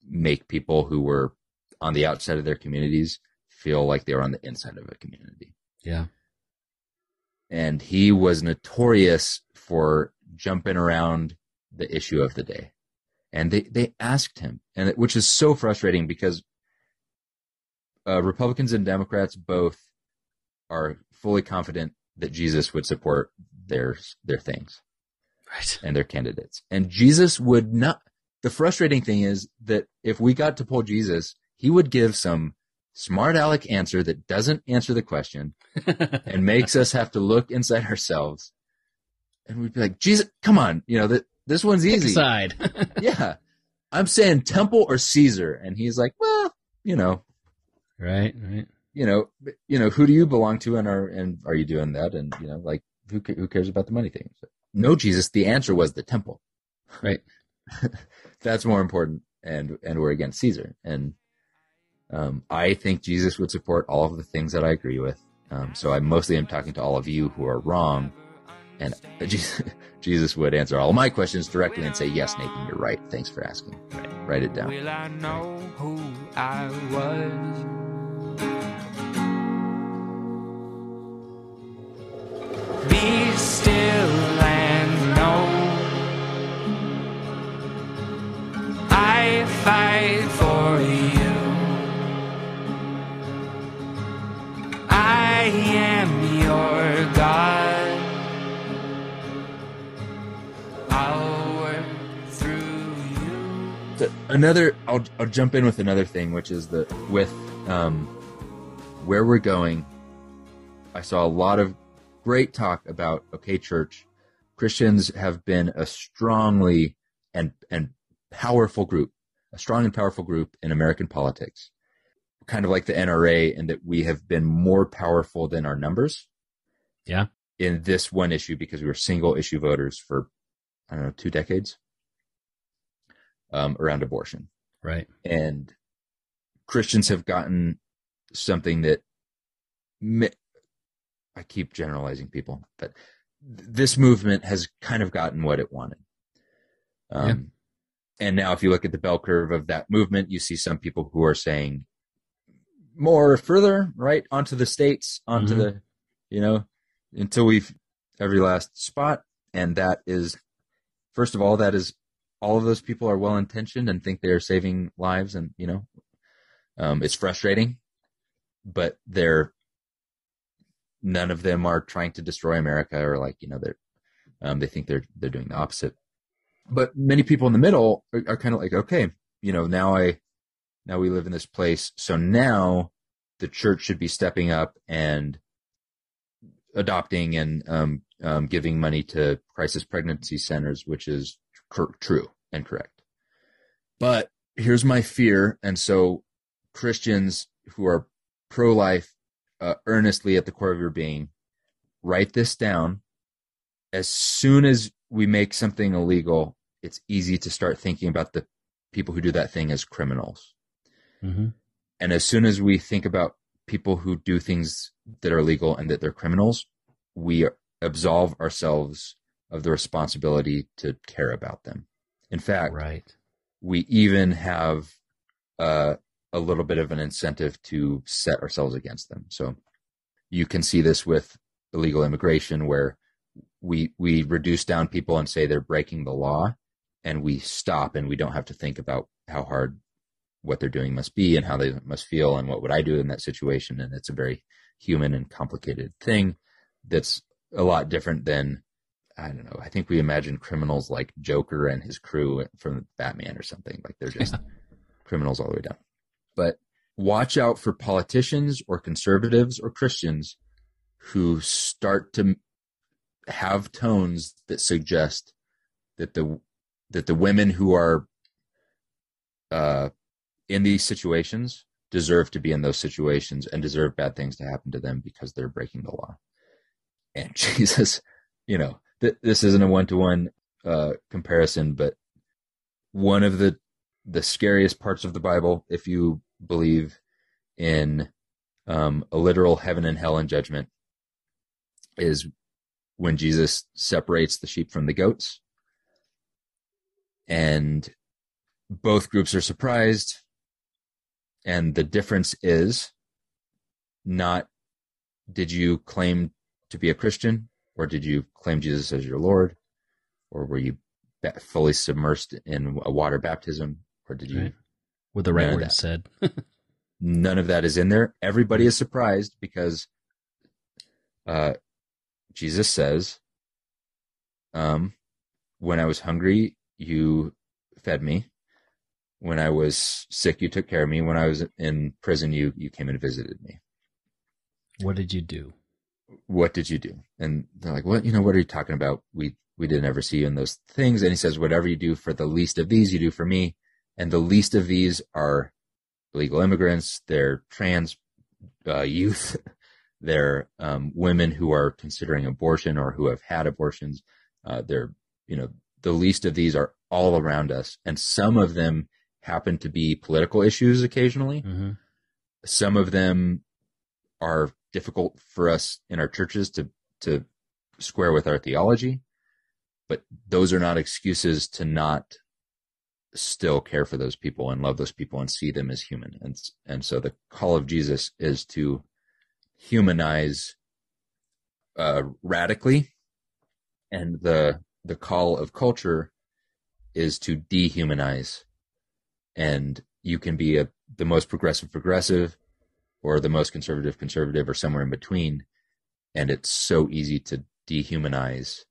make people who were on the outside of their communities feel like they were on the inside of a community. Yeah. And he was notorious for jumping around the issue of the day. And they, they asked him, and it, which is so frustrating because uh, Republicans and Democrats both are fully confident that Jesus would support their their things Right. and their candidates. And Jesus would not. The frustrating thing is that if we got to poll Jesus, he would give some smart aleck answer that doesn't answer the question and makes us have to look inside ourselves. And we'd be like, Jesus, come on, you know that this one's Pick easy. side. Yeah, I'm saying Temple or Caesar, and he's like, well, you know, right. Right. you know, you know, who do you belong to, and are and are you doing that? And you know, like, who who cares about the money thing? So, no, Jesus. The answer was the temple. Right. That's more important, and and we're against Caesar. And um, I think Jesus would support all of the things that I agree with. Um, so I mostly am talking to all of you who are wrong, and Jesus, would answer all my questions directly and say, "Yes, Nathan, you're right. Thanks for asking. Right. Write it down." Will I know who I was? Be still and know I fight for you. Another I'll I'll jump in with another thing which is the with um where we're going I saw a lot of great talk about okay church Christians have been a strongly and and powerful group a strong and powerful group in American politics. Kind of like the NRA in that we have been more powerful than our numbers. Yeah. in this one issue because we were single issue voters for I don't know two decades um, around abortion. Right. And Christians have gotten something that mi- I keep generalizing people, but th- this movement has kind of gotten what it wanted. Um, And now, if you look at the bell curve of that movement, you see some people who are saying more further, right, onto the states, onto Mhm. the, you know, until we've every last spot. And that is, first of all, that is all of those people are well intentioned and think they are saving lives. And, you know, um, it's frustrating, but they're, none of them are trying to destroy America or like, you know, they're, um, they think they're, they're doing the opposite. But many people in the middle are, are kind of like, okay, you know, now I, now we live in this place. So now the church should be stepping up and adopting and um, um, giving money to crisis pregnancy centers, which is cor- true and correct. But here's my fear. And so Christians who are pro life, uh, earnestly at the core of your being, write this down. As soon as we make something illegal, it's easy to start thinking about the people who do that thing as criminals. hmm And as soon as we think about people who do things that are legal and that they're criminals, we absolve ourselves of the responsibility to care about them. In fact, Right. we even have uh, a little bit of an incentive to set ourselves against them. So you can see this with illegal immigration, where we we reduce down people and say they're breaking the law, and we stop and we don't have to think about how hard what they're doing must be and how they must feel and what would I do in that situation. And it's a very human and complicated thing that's a lot different than I don't know. I think we imagine criminals like Joker and his crew from Batman or something. Like they're just criminals all the way down. But watch out for politicians or conservatives or Christians who start to have tones that suggest that the that the women who are uh, in these situations deserve to be in those situations and deserve bad things to happen to them because they're breaking the law. And Jesus, you know, th- this isn't a one to one comparison, but one of the the scariest parts of the Bible, if you believe in um, a literal heaven and hell and judgment, is when Jesus separates the sheep from the goats. And both groups are surprised. And the difference is not did you claim to be a Christian or did you claim Jesus as your Lord or were you fully submersed in a water baptism or did you Right. With the right of said. none of that is in there. Everybody is surprised because uh, Jesus says, um, "When I was hungry, you fed me. When I was sick, you took care of me. When I was in prison, you you came and visited me. what did you do? What did you do?" And they're like, "What? You know, what are you talking about? We we didn't ever see you in those things." And he says, "Whatever you do for the least of these, you do for me." And the least of these are illegal immigrants, they're trans uh, youth, they're um, women who are considering abortion or who have had abortions. Uh, they're, you know, the least of these are all around us. And some of them happen to be political issues occasionally. hmm Some of them are difficult for us in our churches to, to square with our theology. But those are not excuses to not still care for those people and love those people and see them as human. And and so the call of Jesus is to humanize uh, radically, and the the call of culture is to dehumanize. And you can be a the most progressive progressive, or the most conservative conservative, or somewhere in between. And it's so easy to dehumanize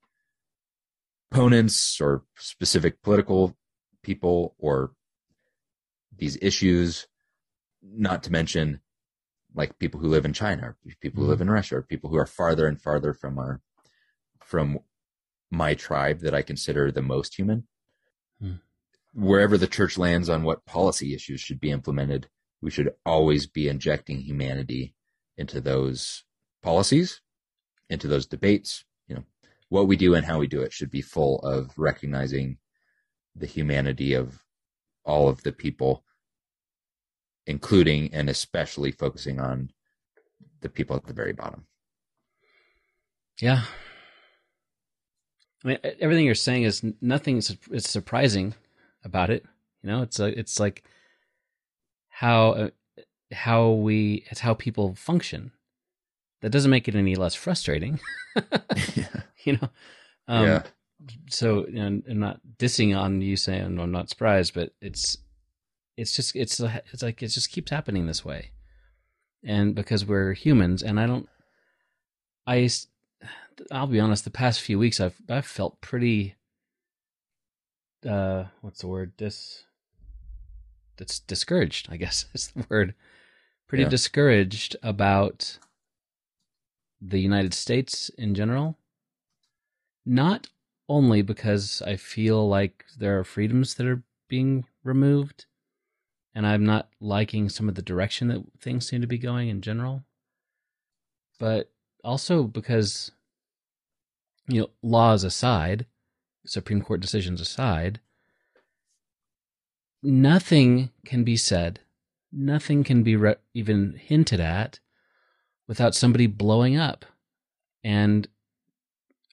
opponents or specific political people or these issues, not to mention like people who live in China, or people who live in Russia, or people who are farther and farther from our from my tribe that I consider the most human. Hmm. Wherever the church lands on what policy issues should be implemented, we should always be injecting humanity into those policies, into those debates. You know, what we do and how we do it should be full of recognizing the humanity of all of the people, including and especially focusing on the people at the very bottom. Yeah. I mean, everything you're saying is nothing is is surprising about it. You know, it's like it's like how uh, how we it's how people function. That doesn't make it any less frustrating. yeah. you know. Um, yeah. So, you know, I'm not dissing on you saying I'm not surprised, but it's it's just it's it's like it just keeps happening this way, and because we're humans, and I don't, I I'll be honest. The past few weeks, I've I've felt pretty. Uh, what's the word? Dis. That's discouraged. I guess is the word. Pretty Yeah. discouraged about the United States in general. Not only because I feel like there are freedoms that are being removed, and I'm not liking some of the direction that things seem to be going in general, but also because you know, laws aside, Supreme Court decisions aside, nothing can be said, nothing can be re- even hinted at without somebody blowing up and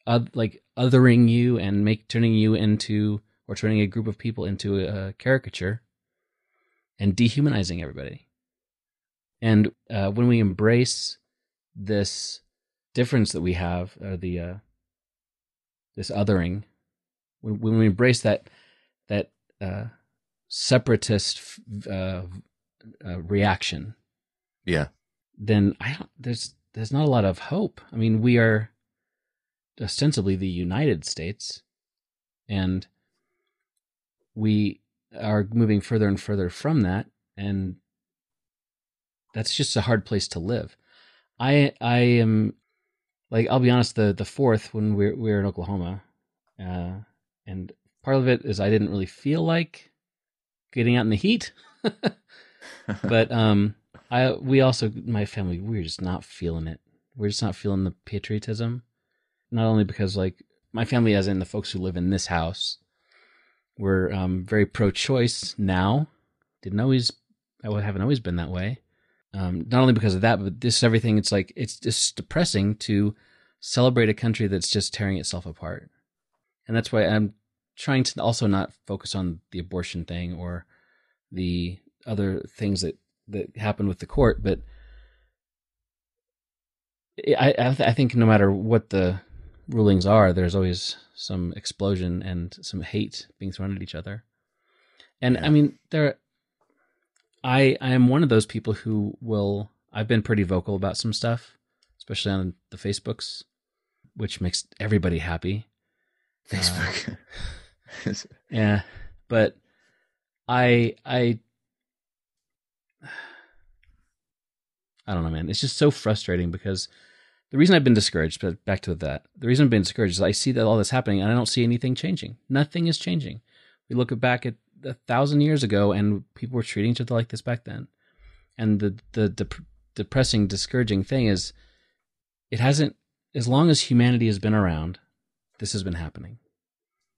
uh, like othering you and make turning you into or turning a group of people into a caricature and dehumanizing everybody. And uh, when we embrace this difference that we have, uh, the uh, this othering, when, when we embrace that that uh, separatist uh, uh, reaction, Yeah. then I don't, there's there's not a lot of hope. I mean, we are ostensibly the United States, and we are moving further and further from that, and that's just a hard place to live. I I am like I'll be honest. The the fourth when we're we're in Oklahoma, uh, and part of it is I didn't really feel like getting out in the heat, but um, I we also my family we we're just not feeling it. We're just not feeling the patriotism. Not only because like my family, as in the folks who live in this house, were um, very pro-choice now. Didn't always, I haven't always been that way. Um, not only because of that, but this everything. It's like it's just depressing to celebrate a country that's just tearing itself apart, and that's why I'm trying to also not focus on the abortion thing or the other things that that happened with the court, but I I, th- I think no matter what the rulings are, there's always some explosion and some hate being thrown at each other. And Yeah. I mean, there, I I am one of those people who will. I've been pretty vocal about some stuff, especially on the Facebooks, which makes everybody happy. Facebook. Uh, Yeah, but I I I don't know, man. It's just so frustrating because the reason I've been discouraged, but back to that, the reason I've been discouraged is I see that all this happening and I don't see anything changing. Nothing is changing. We look back at a thousand years ago and people were treating each other like this back then. And the the dep- depressing, discouraging thing is, it hasn't. As long as humanity has been around, this has been happening,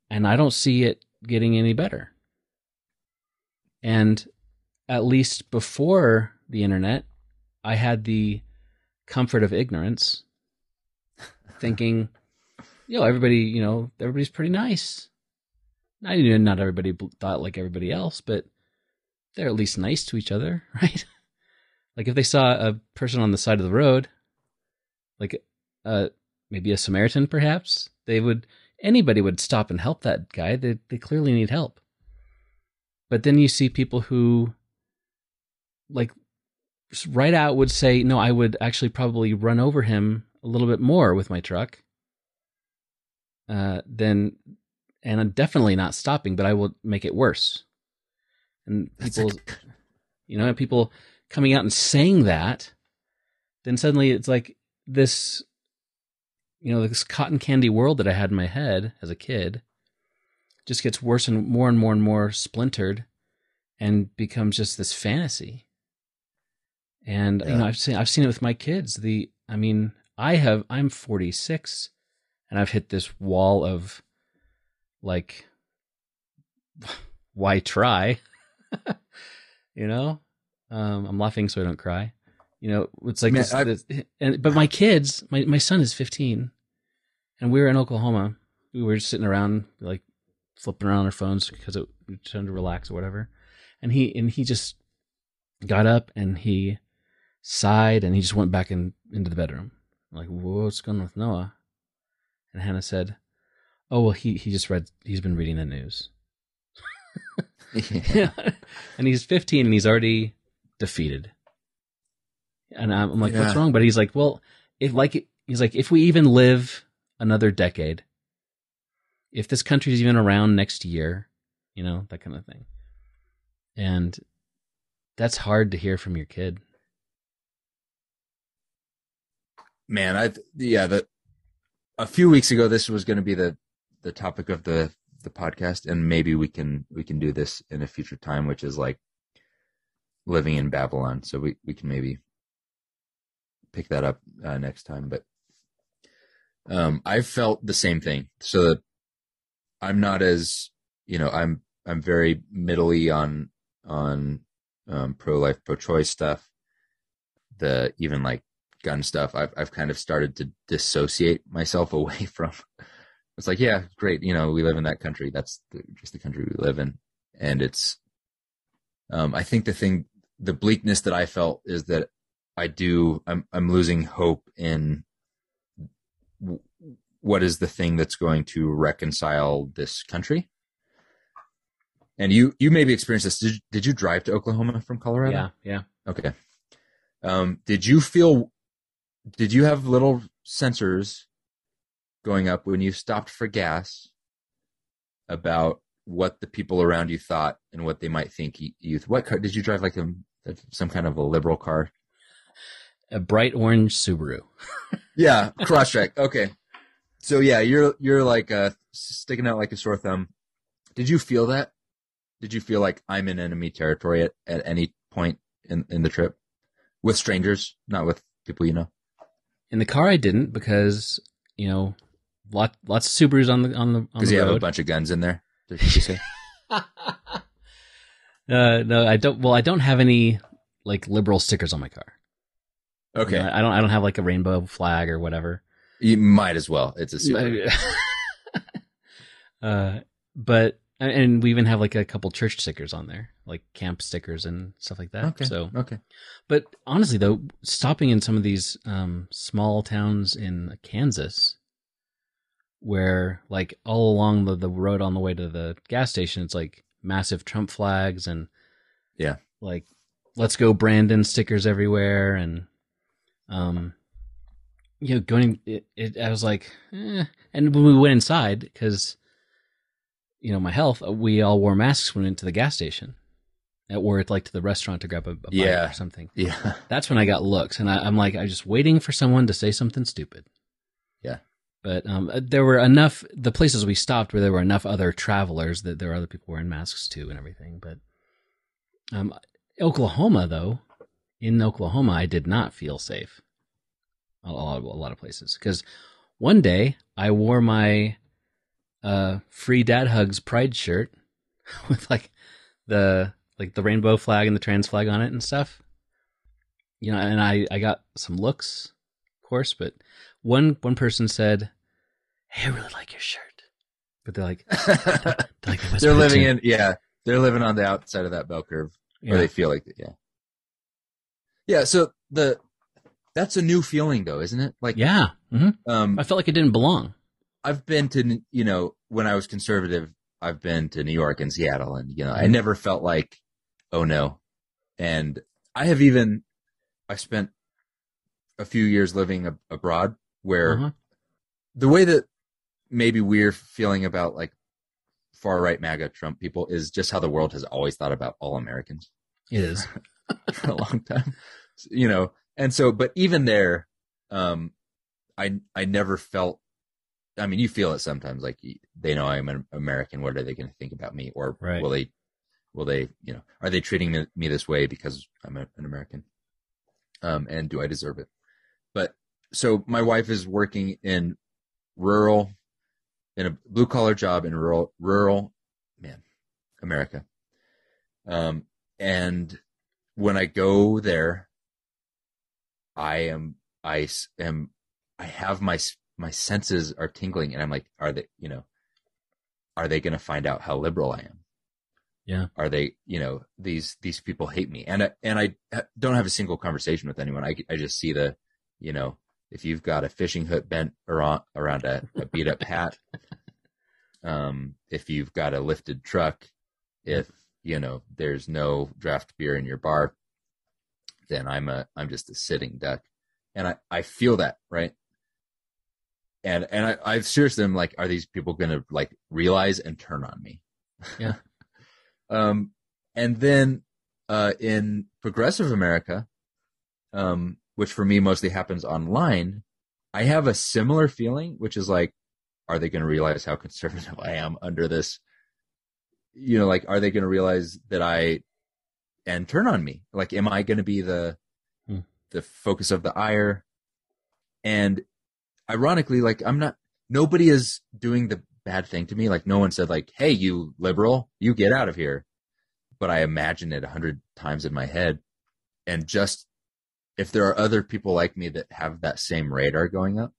and I don't see it getting any better. And at least before the internet, I had the comfort of ignorance, thinking, you know, everybody, you know, everybody's pretty nice. I knew not everybody thought like everybody else, but they're at least nice to each other, right? like if they saw a person on the side of the road, like uh, maybe a Samaritan, perhaps they would anybody would stop and help that guy. They they clearly need help. But then you see people who, like, right out would say, "No, I would actually probably run over him a little bit more with my truck." Uh, then, and I'm definitely not stopping, but I will make it worse. And people, you know, people coming out and saying that, then suddenly it's like this, you know, this cotton candy world that I had in my head as a kid just gets worse and more and more and more splintered and becomes just this fantasy. And you know, I've seen I've seen it with my kids. The I mean, I have I'm 46 and I've hit this wall of like why try? you know, um, I'm laughing so I don't cry. You know, it's like Man, this, this- and but my kids, my my son is 15, and we were in Oklahoma. We were just sitting around, like flipping around our phones because it, we trying to relax or whatever. And he and he just got up and he sighed and he just went back in into the bedroom. I'm like, what's going on with Noah? And Hannah said, "Oh well, he he just read. He's been reading the news." and he's 15 and he's already defeated. And I'm, I'm like, what's wrong? But he's like, well, if like, he's like, if we even live another decade, if this country's even around next year, you know, that kind of thing. And that's hard to hear from your kid. Man, I yeah, the a few weeks ago this was going to be the the topic of the the podcast and maybe we can we can do this in a future time which is like living in Babylon. So we we can maybe pick that up uh, next time, but um I felt the same thing. So I'm not as, you know, I'm I'm very middly on on um pro life pro choice stuff. The even like gun stuff, I've I've kind of started to dissociate myself away from. It's like, yeah, great, you know, we live in that country. That's the, just the country we live in, and it's. Um, I think the thing, the bleakness that I felt is that I do. I'm I'm losing hope in. w- What is the thing that's going to reconcile this country? And you you maybe experienced this. Did did you drive to Oklahoma from Colorado? Yeah. Yeah. Okay. Um, did you feel? Did you have little sensors going up when you stopped for gas about what the people around you thought and what they might think you? you what car did you drive? Like a, some kind of a liberal car? A bright orange Subaru. Yeah, Crosstrek. Okay. So yeah, you're you're like uh sticking out like a sore thumb. Did you feel that? Did you feel like I'm in enemy territory at, at any point in, in the trip? With strangers, not with people you know. In the car, I didn't because you know, lot lots of Subarus on the on the Because you have a bunch of guns in there. Did you say? uh, no, I don't. Well, I don't have any like liberal stickers on my car. You Okay. know, I don't. I don't have like a rainbow flag or whatever. You might as well. It's a Subaru. uh, but and we even have like a couple church stickers on there, like camp stickers and stuff like that. Okay. So, okay. but honestly, though, stopping in some of these um, small towns in Kansas, where like all along the, the road on the way to the gas station, it's like massive Trump flags and Yeah. like let's go Brandon stickers everywhere and um you know going it, it I was like eh. and when we went inside because you know my health uh, we all wore masks when we went to the gas station or it like to the restaurant to grab a, a bite Yeah. or something Yeah. that's when I got looks, and I, I'm like, I'm just waiting for someone to say something stupid. Yeah. But um, there were enough the places we stopped where there were enough other travelers that there were other people wearing masks too and everything. But um, Oklahoma though, in Oklahoma, I did not feel safe. A lot, a lot of places because one day I wore my uh, free dad hugs pride shirt with like the like the rainbow flag and the trans flag on it and stuff you know, and I I got some looks, of course, but one one person said, "Hey, I really like your shirt," but they're like, they're, like they they're living in yeah. They're living on the outside of that bell curve. yeah. Or they feel like yeah. Yeah, so the that's a new feeling though, isn't it? Like yeah. hmm um I felt like it didn't belong. I've been to you know when I was conservative, I've been to New York and Seattle, and you know I Mhm. never felt like, oh no, and I have even I spent a few years living ab- abroad where Uh-huh. the way that maybe we're feeling about like far right MAGA Trump people is just how the world has always thought about all Americans It is. for a long time, you know. And so, but even there, um, I I never felt. I mean, you feel it sometimes. Like they know I'm an American. What are they going to think about me? Or Right. will they? Will they? You know, are they treating me, me this way because I'm a, an American? Um, and do I deserve it? But so my wife is working in rural, in a blue collar job in rural rural, man, America. Um, and when I go there, I am, I am, I have my, my senses are tingling and I'm like, are they, you know, are they going to find out how liberal I am? Yeah. Are they, you know, these, these people hate me. And, I, and I don't have a single conversation with anyone. I, I just see the, you know, if you've got a fishing hook bent around, around a, a beat up hat, um, if you've got a lifted truck, if you know there's no draft beer in your bar, then I'm a I'm just a sitting duck, and I I feel that right. And and I I've seriously am like, are these people gonna like realize and turn on me? Yeah. um, and then uh, in progressive America, um, which for me mostly happens online, I have a similar feeling, which is like, are they going to realize how conservative I am under this? You know, like, are they going to realize that I and turn on me? Like, am I going to be the Hmm. the focus of the ire? And ironically, like, I'm not. Nobody is doing the bad thing to me. Like, no one said, like, "Hey, you liberal, you get out of here." But I imagine it a hundred times in my head, and just if there are other people like me that have that same radar going up,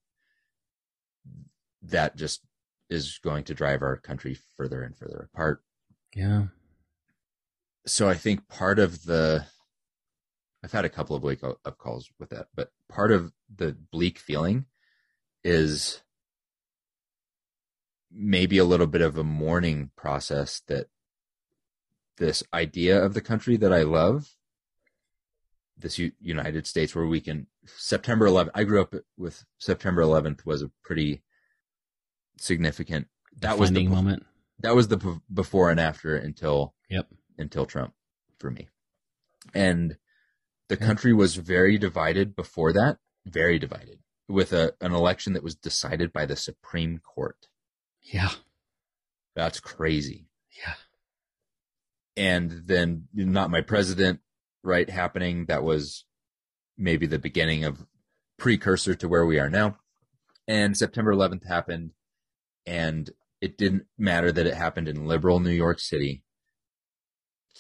that just is going to drive our country further and further apart. Yeah. So I think part of the, I've had a couple of wake up calls with that, but part of the bleak feeling is maybe a little bit of a mourning process that this idea of the country that I love, this U- United States where we can, September 11th, I grew up with September 11th was a pretty significant, that was the moment. That was the before and after until Yep. until Trump for me. And the country was very divided before that, very divided with a, an election that was decided by the Supreme Court. Yeah. That's crazy. Yeah. And then not my president, right, happening. That was maybe the beginning of precursor to where we are now. And September 11th happened and it didn't matter that it happened in liberal New York City.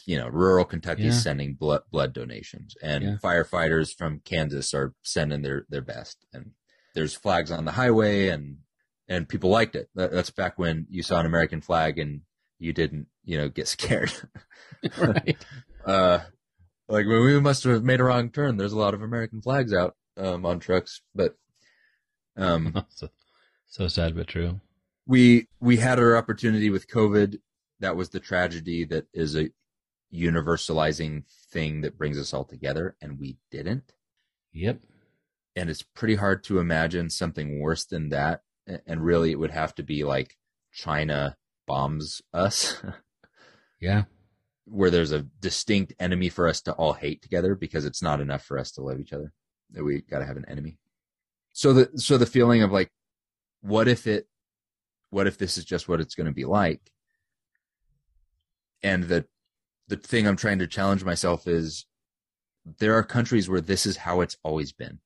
You know, rural Kentucky Yeah. sending blood blood donations, and Yeah. firefighters from Kansas are sending their their best. And there's flags on the highway, and and people liked it. That's back when you saw an American flag and you didn't, you know, get scared. right. uh, like we must have made a wrong turn. There's a lot of American flags out um, on trucks, but um, so, so sad but true. We we had our opportunity with COVID. That was the tragedy that is a universalizing thing that brings us all together, and we didn't. Yep. And it's pretty hard to imagine something worse than that. And really, it would have to be like China bombs us, Yeah. where there's a distinct enemy for us to all hate together because it's not enough for us to love each other. That we got to have an enemy. So the so the feeling of like, what if it, what if this is just what it's going to be like? And the the thing I'm trying to challenge myself is, there are countries where this is how it's always been,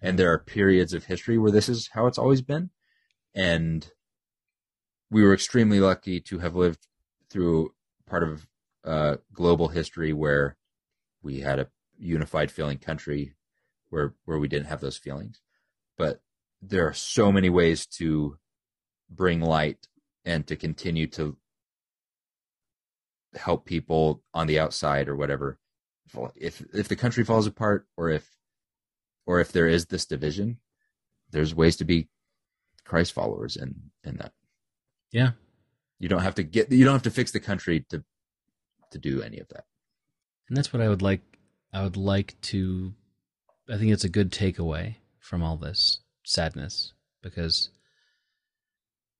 and there are periods of history where this is how it's always been, and we were extremely lucky to have lived through part of uh, global history where we had a unified feeling country where where we didn't have those feelings. But there are so many ways to bring light and to continue to help people on the outside or whatever if if the country falls apart or if or if there is this division there's ways to be christ followers in in that Yeah. you don't have to get you don't have to fix the country to to do any of that And that's what I would like. I would like to. I think it's a good takeaway from all this sadness because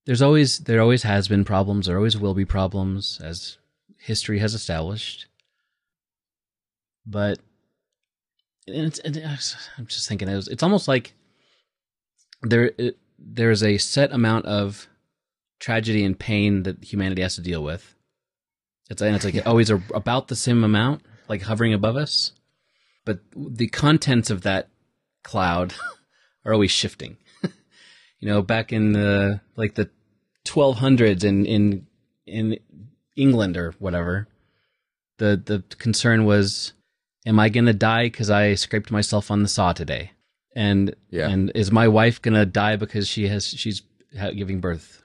there's always there always has been problems. There always will be problems, as history has established. But and it's, and I'm just thinking it was, it's almost like there it, there's a set amount of tragedy and pain that humanity has to deal with. It's and it's like always a, about the same amount, like hovering above us. But the contents of that cloud are always shifting. You know, back in the like the 1200s in in in England or whatever, the the concern was, am I gonna die because I scraped myself on the saw today? And Yeah. and is my wife gonna die because she has she's giving birth?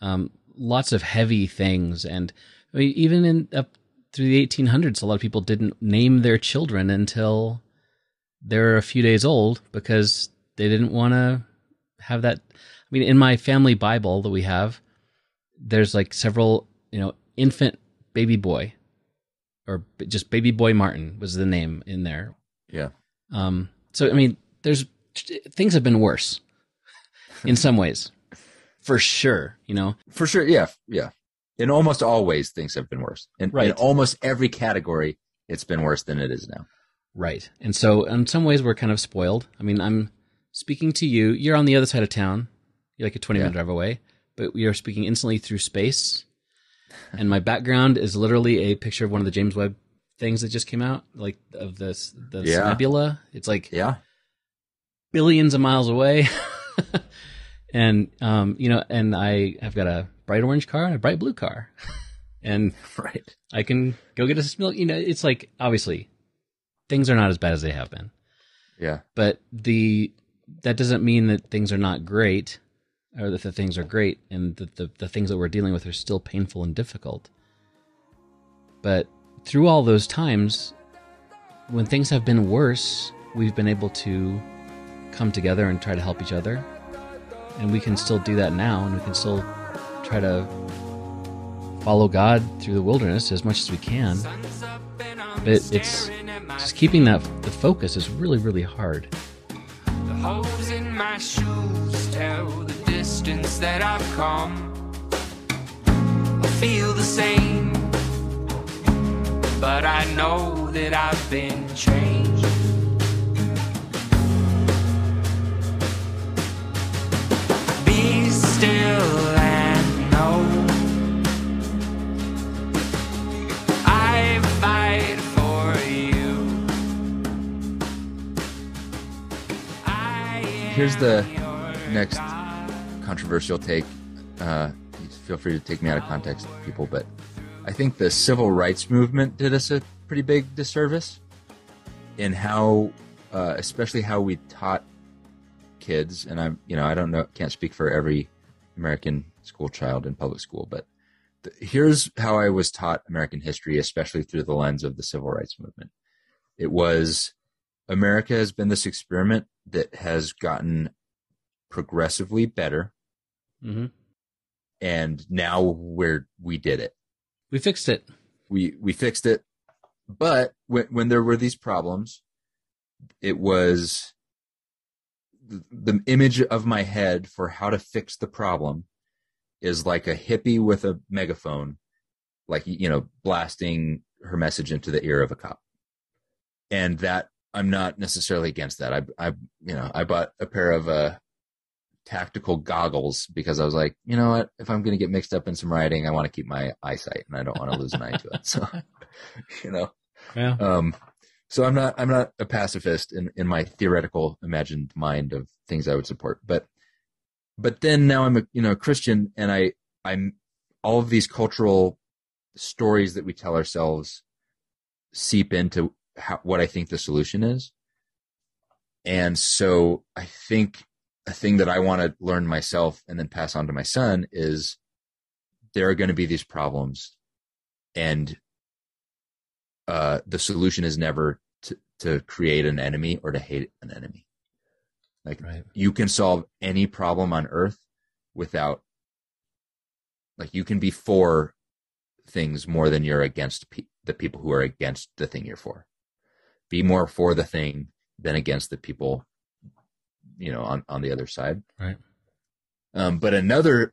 Um, lots of heavy things, and I mean, even in up through the 1800s, a lot of people didn't name their children until they're a few days old because they didn't want to have that. I mean, in my family Bible that we have, there's like several, you know, infant baby boy, or just baby boy Martin was the name in there. Yeah. Um, so I mean, there's things have been worse in some ways, for sure. You know, For sure. Yeah. Yeah. In almost all ways, things have been worse. In, in almost every category, it's been worse than it is now. Right. And so in some ways we're kind of spoiled. I mean, I'm speaking to you. You're on the other side of town. You're like a 20 minute drive away, but we are speaking instantly through space. And my background is literally a picture of one of the James Webb things that just came out, like of this the Yeah. nebula. It's like Yeah. billions of miles away. and um, you know, and I have got a bright orange car and a bright blue car. and Right. I can go get a milk. You know, it's like obviously things are not as bad as they have been Yeah. but the that doesn't mean that things are not great or that the things are great and that the, the things that we're dealing with are still painful and difficult. But through all those times when things have been worse we've been able to come together and try to help each other. And we can still do that now and we can still try to follow god through the wilderness as much as we can. But it's just keeping that the focus is really really hard holes in my shoes tell the distance that I've come. I feel the same, but I know that I've been changed. Be still and know I fight Here's the next controversial take. Uh, feel free to take me out of context, people, but I think the civil rights movement did us a pretty big disservice in how, uh, especially how we taught kids. And I'm, you know, I don't know, can't speak for every American school child in public school, but th- here's how I was taught American history, especially through the lens of the civil rights movement. It was America has been this experiment that has gotten progressively better. Hmm and now we're we did it. We fixed it. We we fixed it. But when when there were these problems it was the, the image of my head for how to fix the problem is like a hippie with a megaphone like you know blasting her message into the ear of a cop. And that i'm not necessarily against that i i you know i bought a pair of uh tactical goggles because I was like, you know what? If I'm going to get mixed up in some writing, I want to keep my eyesight and I don't want to lose an eye to it. So, you know, yeah um, so I'm not, I'm not a pacifist in, in my theoretical imagined mind of things I would support, but, but then now I'm a, you know, Christian and I, I'm all of these cultural stories that we tell ourselves seep into how, what I think the solution is. And so I think a thing that I want to learn myself and then pass on to my son is there are going to be these problems and uh, the solution is never to, to create an enemy or to hate an enemy. Like right you can solve any problem on earth without like you can be for things more than you're against pe- the people who are against the thing you're for be more for the thing than against the people you know on on the other side. Right. um but another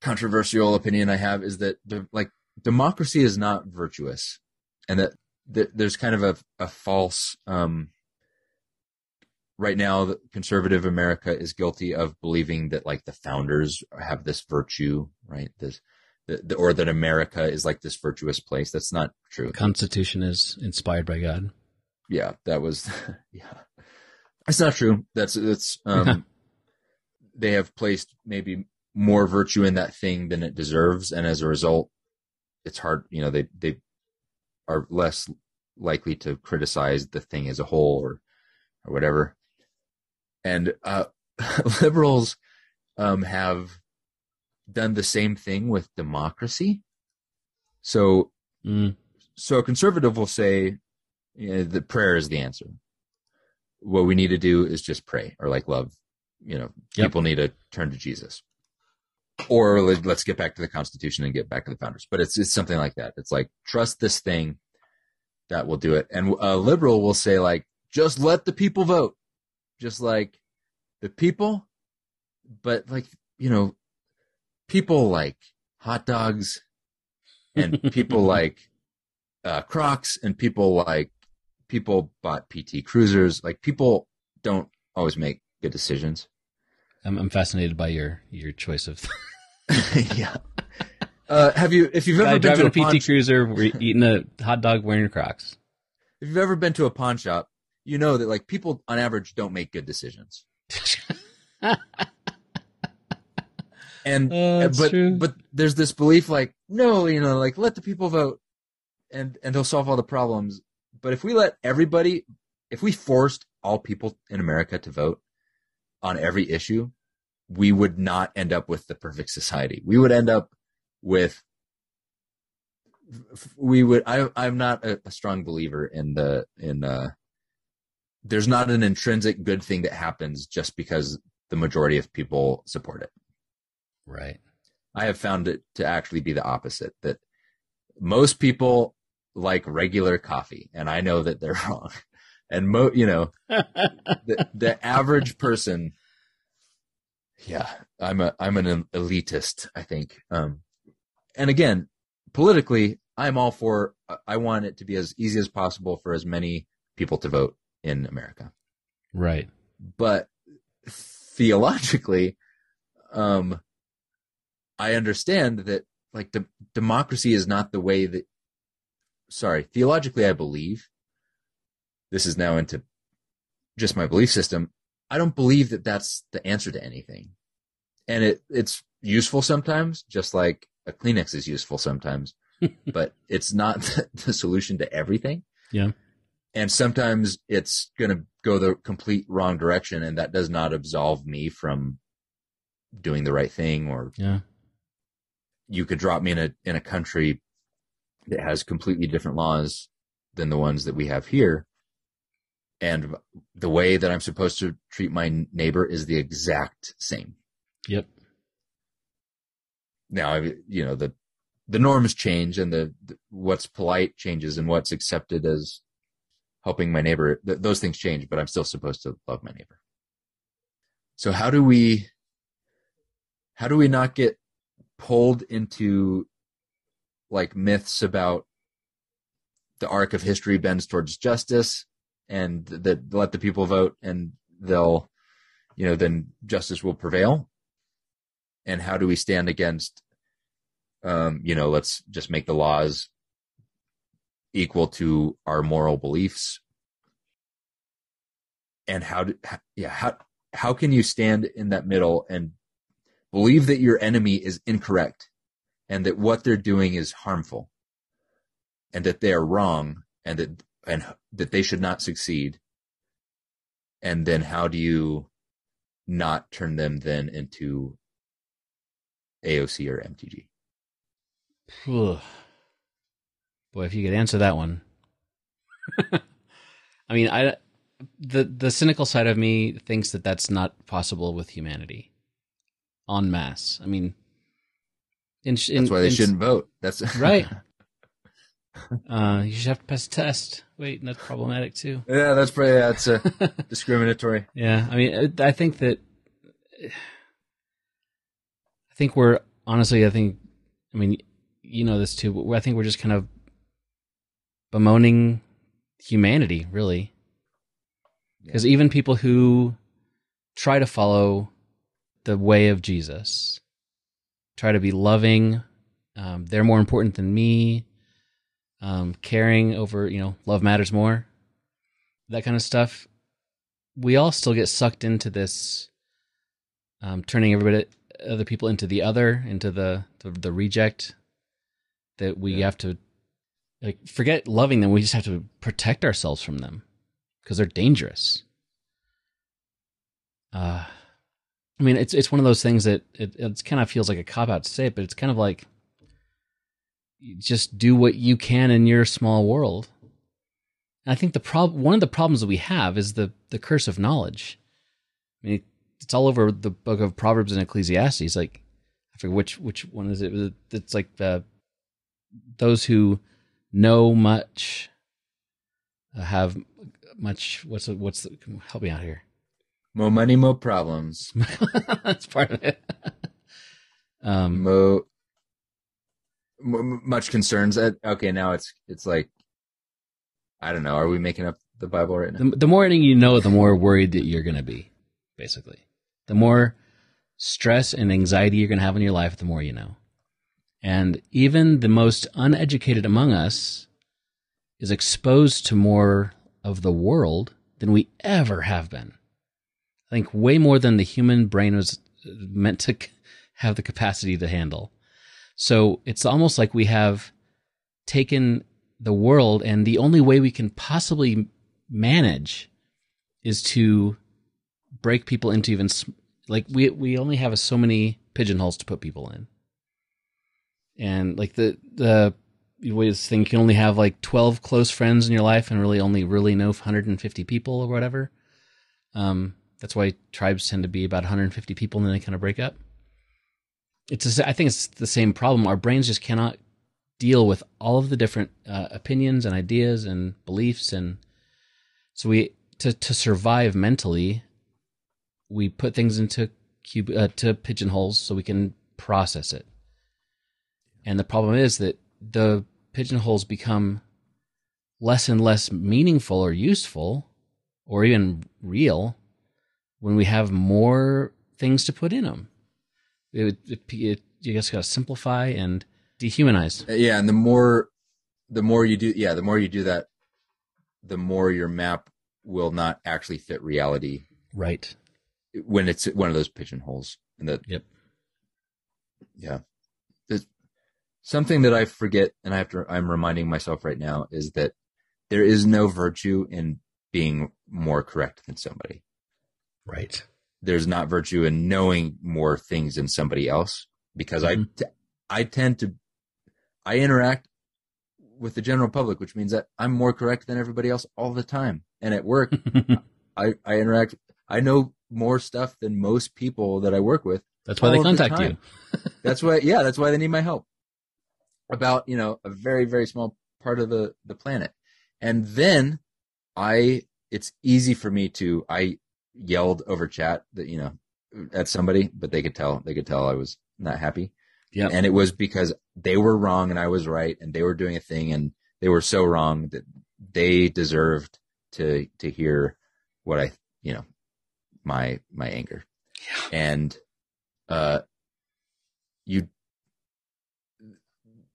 controversial opinion i have is that the, like democracy is not virtuous and that, that there's kind of a, a false um right now conservative america is guilty of believing that like the founders have this virtue right? This the, the, or that america is like this virtuous place. That's not true. The constitution is inspired by god yeah that was yeah it's not true that's it's um they have placed maybe more virtue in that thing than it deserves and as a result it's hard you know they they are less likely to criticize the thing as a whole or or whatever. And uh, liberals um, have done the same thing with democracy. So, Mm. so a conservative will say you know, that prayer is the answer. What we need to do is just pray or like love. You know, Yep. people need to turn to Jesus. Or let- let's get back to the Constitution and get back to the founders. But it's it's something like that. It's like trust this thing that will do it. And a liberal will say like, just let the people vote, just like the people. But like you know, people like hot dogs, and people like uh, Crocs, and people like people bought PT Cruisers. Like people don't always make good decisions. I'm, I'm fascinated by your your choice of yeah. Uh, have you, if you've ever been to a PT pawn, Cruiser, eating a hot dog, wearing Crocs. if you've ever been to a pawn shop, you know that like people on average don't make good decisions. And Oh, but true. but there's this belief like no, you know, like let the people vote, and and they'll solve all the problems. But if we let everybody, if we forced all people in America to vote on every issue, we would not end up with the perfect society. We would end up with we would I I'm not a, a strong believer in the in uh there's not an intrinsic good thing that happens just because the majority of people support it. right. I have found it to actually be the opposite that most people like regular coffee and I know that they're wrong. And mo you know, the, the average person yeah, I'm a I'm an elitist, I think. Um and again, politically, I'm all for I want it to be as easy as possible for as many people to vote in America right. but theologically um i understand that like de- democracy is not the way that sorry theologically i believe this is now into just my belief system i don't believe that that's the answer to anything and it it's useful sometimes just like a kleenex is useful sometimes but it's not the, the solution to everything Yeah. and sometimes it's going to go the complete wrong direction and that does not absolve me from doing the right thing or Yeah. you could drop me in a in a country that has completely different laws than the ones that we have here. And the way that I'm supposed to treat my neighbor is the exact same. Yep. now you know the the norms change and the, the what's polite changes and what's accepted as helping my neighbor th- those things change but i'm still supposed to love my neighbor. So how do we how do we not get pulled into like myths about the arc of history bends towards justice and that let the people vote and they'll you know then justice will prevail. And how do we stand against um, you know let's just make the laws equal to our moral beliefs? And how do yeah how how can you stand in that middle and believe that your enemy is incorrect and that what they're doing is harmful and that they are wrong and that and that they should not succeed and then how do you not turn them then into AOC or MTG. Boy, if you could answer that one. I mean, I the the cynical side of me thinks that that's not possible with humanity en masse. I mean, in, in, that's why they in- shouldn't vote that's Right. Uh, you should have to pass a test. Wait, and that's problematic too. yeah that's pretty that's uh, discriminatory Yeah, I mean, I I think that I think we're honestly, I think, I mean, you know this too. But I think we're just kind of bemoaning humanity, really, because even people who try to follow the way of Jesus, try to be loving, um, they're more important than me. Um, caring over, you know, love matters more. That kind of stuff we all still get sucked into this um, turning everybody other people into the other into the the, the reject that we Yeah. have to like forget loving them. We just have to protect ourselves from them because they're dangerous. Uh, I mean, it's it's one of those things that it it's kind of feels like a cop out to say it, but it's kind of like just do what you can in your small world. And I think the prob one of the problems that we have is the the curse of knowledge. I mean, it's all over the book of Proverbs and Ecclesiastes. Like, I forget which which one is it? It's like the those who know much uh, have much. What's what's the, help me out here? More money, more problems. That's part of it. um, Mo, m- much concerns. Uh, Okay, now it's it's like I don't know. Are we making up the Bible right now? the, the more you know, the more worried that you're going to be. Basically, the more stress and anxiety you're going to have in your life, the more you know. And even the most uneducated among us is exposed to more of the world than we ever have been. I think way more than the human brain was meant to have the capacity to handle. So it's almost like we have taken the world, and the only way we can possibly manage is to break people into even like we we only have so many pigeonholes to put people in and like the the ways thing you only have like 12 close friends in your life and really only really know 150 people or whatever um that's why tribes tend to be about 150 people and then they kind of break up. It's a, i think it's the same problem. Our brains just cannot deal with all of the different uh, opinions and ideas and beliefs and so we to to survive mentally we put things into cube uh, to pigeonholes so we can process it. And the problem is that the pigeonholes become less and less meaningful or useful or even real when we have more things to put in them. It, it, it, you just got to simplify and dehumanize. Uh, Yeah, and the more the more you do, yeah, the more you do that, the more your map will not actually fit reality Right. when it's one of those pigeonholes. And that, Yep. yeah, There's something that I forget, and I have to. I'm reminding myself right now is that there is no virtue in being more correct than somebody. Right. There's not virtue in knowing more things than somebody else because I, Mhm. t- I tend to, I interact with the general public, which means that I'm more correct than everybody else all the time. And at work, I, I interact, I know more stuff than most people that I work with. That's why they all the contact you. That's why, yeah, that's why they need my help about, you know, a very, very small part of the, the planet. And then I, it's easy for me to, I yelled over chat that, you know, at somebody, but they could tell, they could tell I was not happy. Yeah, And it was because they were wrong and I was right and they were doing a thing and they were so wrong that they deserved to, to hear what I, you know, my, my anger. yeah. And, uh, you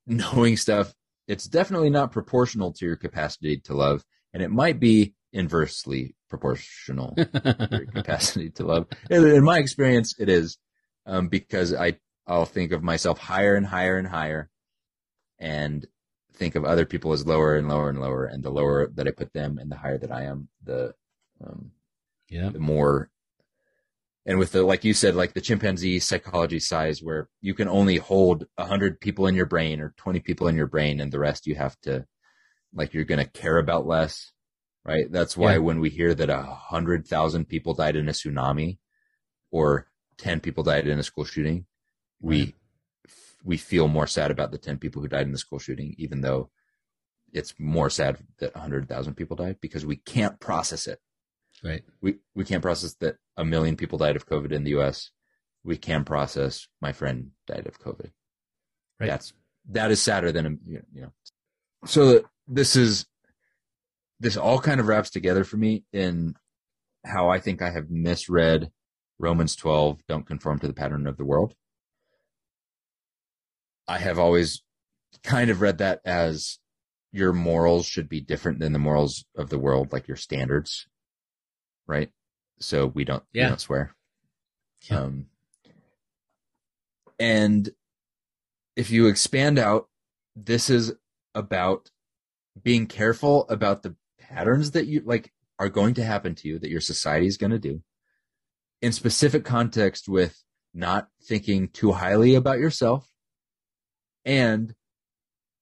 knowing stuff, it's definitely not proportional to your capacity to love. And it might be inversely proportional capacity to love. In, in my experience, it is, um, because I, I'll think of myself higher and higher and higher and think of other people as lower and lower and lower. And the lower that I put them and the higher that I am, the, um, yeah. the more and with the like you said like the chimpanzee psychology size where you can only hold 100 people in your brain or 20 people in your brain and the rest you have to like you're going to care about less right that's why Yeah. when we hear that a 100,000 people died in a tsunami or 10 people died in a school shooting we we feel more sad about the 10 people who died in the school shooting even though it's more sad that 100,000 people died because we can't process it Right. we we can't process that a million people died of COVID in the U.S. We can process my friend died of COVID. Right. That's that is sadder than a you know. So this is this all kind of wraps together for me in how I think I have misread Romans 12. Don't conform to the pattern of the world. I have always kind of read that as your morals should be different than the morals of the world, like your standards right? So we don't, we Yeah. don't swear. Yeah. Um, and if you expand out, this is about being careful about the patterns that you like are going to happen to you that your society is going to do in specific context with not thinking too highly about yourself and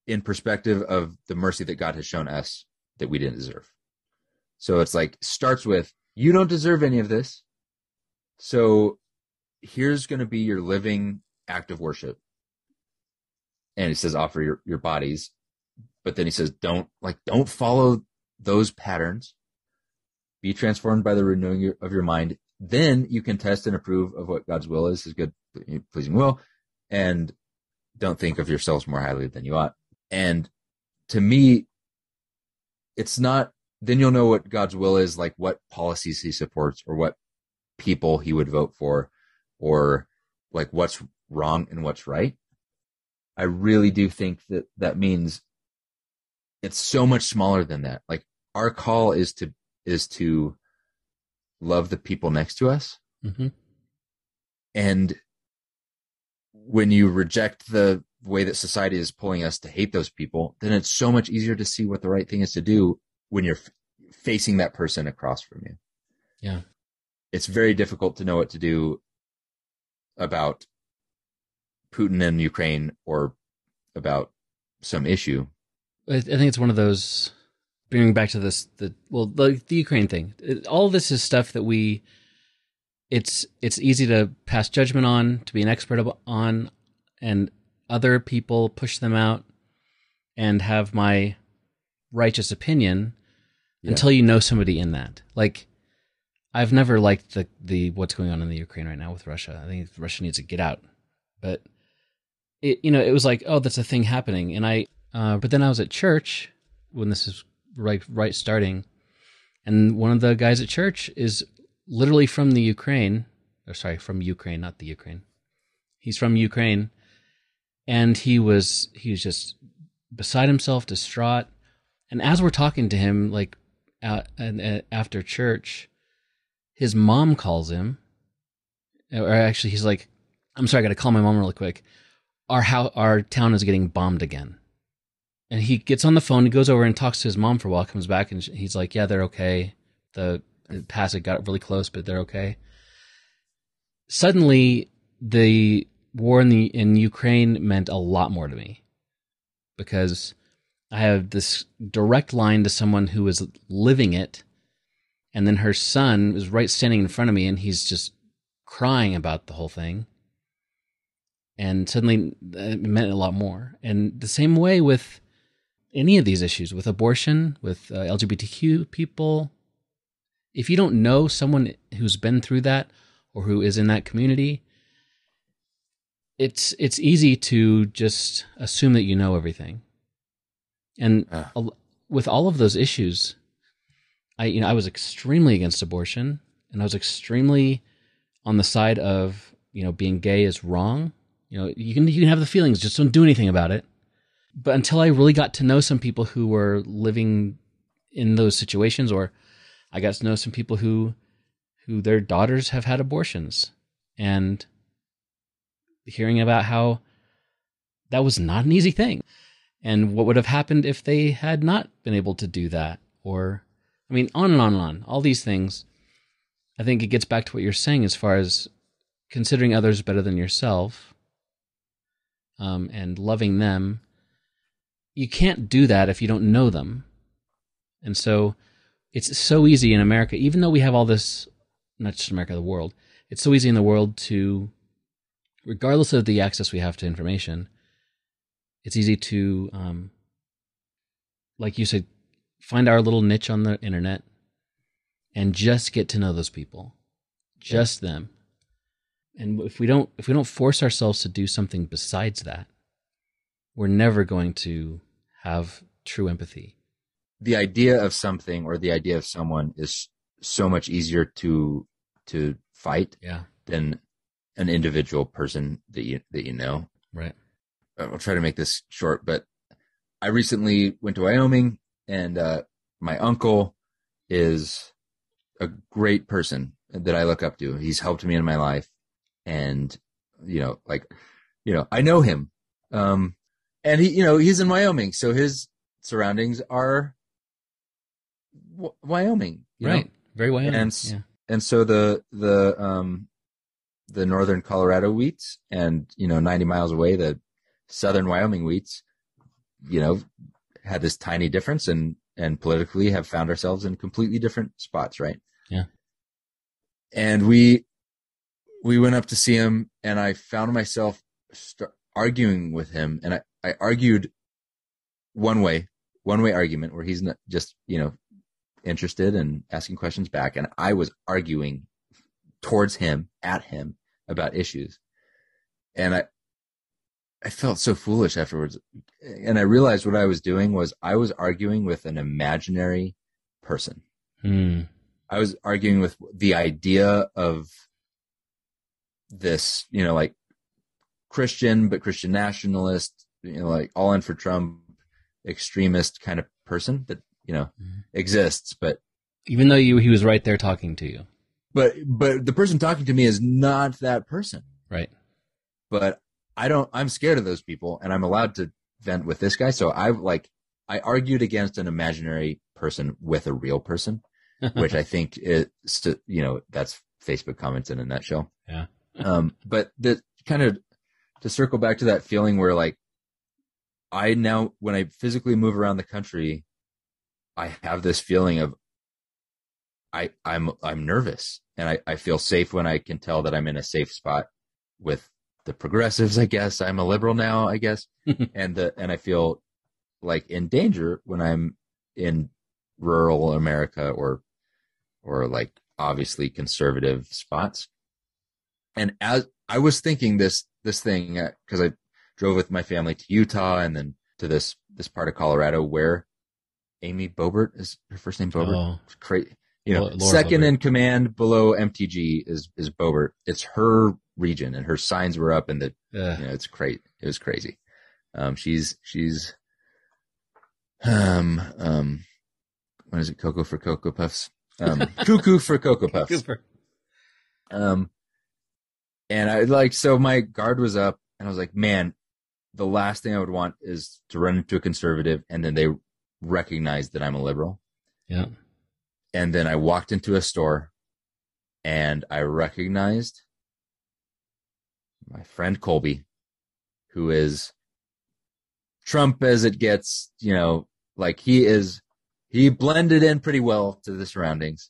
in perspective of the mercy that God has shown us that we didn't deserve. So it's like starts with you don't deserve any of this. So here's going to be your living act of worship. And he says offer your, your bodies. But then he says don't like don't follow those patterns. Be transformed by the renewing of your mind. Then you can test and approve of what God's will is, his good pleasing will, and don't think of yourselves more highly than you ought. And to me, it's not, then you'll know what God's will is, like what policies he supports or what people he would vote for or like what's wrong and what's right. I really do think that that means it's so much smaller than that. Like our call is to, is to love the people next to us. Mm-hmm. And when you reject the way that society is pulling us to hate those people, then it's so much easier to see what the right thing is to do when you're f- facing that person across from you. Yeah. It's very difficult to know what to do about Putin and Ukraine or about some issue. I think it's one of those bringing back to this the well the, the Ukraine thing. It, all this is stuff that we it's it's easy to pass judgment on, to be an expert on, and other people push them out and have my righteous opinion yeah. until you know somebody in that. Like I've never liked the the what's going on in the Ukraine right now with Russia. I think Russia needs to get out. But it you know, it was like, oh, that's a thing happening. And I uh, but then I was at church when this is right right starting and one of the guys at church is literally from the Ukraine, or sorry, from Ukraine, not the Ukraine. He's from Ukraine, and he was he was just beside himself, distraught. And as we're talking to him, like uh, and, after church, his mom calls him, or actually, he's like, "I'm sorry, I got to call my mom really quick. Our how our town is getting bombed again." And he gets on the phone, he goes over and talks to his mom for a while, comes back, and he's like, "Yeah, they're okay. The past it got really close, but they're okay. Suddenly, the war in the in Ukraine meant a lot more to me because I have this direct line to someone who is living it, and then her son is right standing in front of me, and he's just crying about the whole thing. And suddenly, uh, it meant a lot more. And the same way with any of these issues, with abortion, with uh, LGBTQ people, if you don't know someone who's been through that or who is in that community, it's it's easy to just assume that you know everything. And uh. with all of those issues, I you know I was extremely against abortion, and I was extremely on the side of you know being gay is wrong. You know you can you can have the feelings, just don't do anything about it. But until I really got to know some people who were living in those situations or I got to know some people who who their daughters have had abortions and hearing about how that was not an easy thing. And what would have happened if they had not been able to do that? Or I mean on and on and on all these things. I think it gets back to what you're saying as far as considering others better than yourself um, and loving them you can't do that if you don't know them and so it's so easy in America, even though we have all this, not just America, the world, it's so easy in the world to, regardless of the access we have to information, it's easy to, um, like you said, find our little niche on the internet and just get to know those people, just yeah. them. And if we don't, if we don't force ourselves to do something besides that, we're never going to have true empathy the idea of something or the idea of someone is so much easier to to fight yeah. than an individual person that you that you know. Right. I'll try to make this short, but I recently went to Wyoming, and uh, my uncle is a great person that I look up to. He's helped me in my life, and you know, like, you know, I know him, um, and he, you know, he's in Wyoming, so his surroundings are w- Wyoming, you know? right. Very well. And yeah. and so the the um the northern Colorado wheats and you know 90 miles away the southern Wyoming wheats you know had this tiny difference and and politically have found ourselves in completely different spots right Yeah. and we we went up to see him and I found myself st- arguing with him and I I argued one way one way argument where he's not just you know interested and asking questions back and I was arguing towards him at him about issues. And I I felt so foolish afterwards. And I realized what I was doing was I was arguing with an imaginary person. Hmm. I was arguing with the idea of this you know like Christian but Christian nationalist you know like all in for Trump extremist kind of person that you know Mhm. exists but Even though you, he was right there talking to you. but but the person talking to me is not that person Right. but i don't i'm scared of those people and i'm allowed to vent with this guy so i like i argued against an imaginary person with a real person which i think is you know that's facebook comments in a nutshell Yeah. um but the kind of to circle back to that feeling where like i now when i physically move around the country i have this feeling of I I'm I'm nervous and I, I feel safe when I can tell that I'm in a safe spot with the progressives, I guess. I'm a liberal now, I guess. and the and I feel like in danger when I'm in rural America or or like obviously conservative spots. And as I was thinking this this thing uh, because I drove with my family to Utah and then to this this part of Colorado where Amy Boebert is her first name Boebert. Oh, crazy. You know, Laura second Boebert. in command below MTG is is Boebert. It's her region, and her signs were up, and the uh, you know it's great. It was crazy. Um, she's she's um um what is it? Cocoa for Cocoa Puffs. Um, cuckoo for Cocoa Puffs. Um, and I like, so my guard was up and I was like, man, the last thing I would want is to run into a conservative and then they recognize that I'm a liberal. Yeah. And then I walked into a store and I recognized my friend Colby, who is Trump as it gets, you know, like he is, he blended in pretty well to the surroundings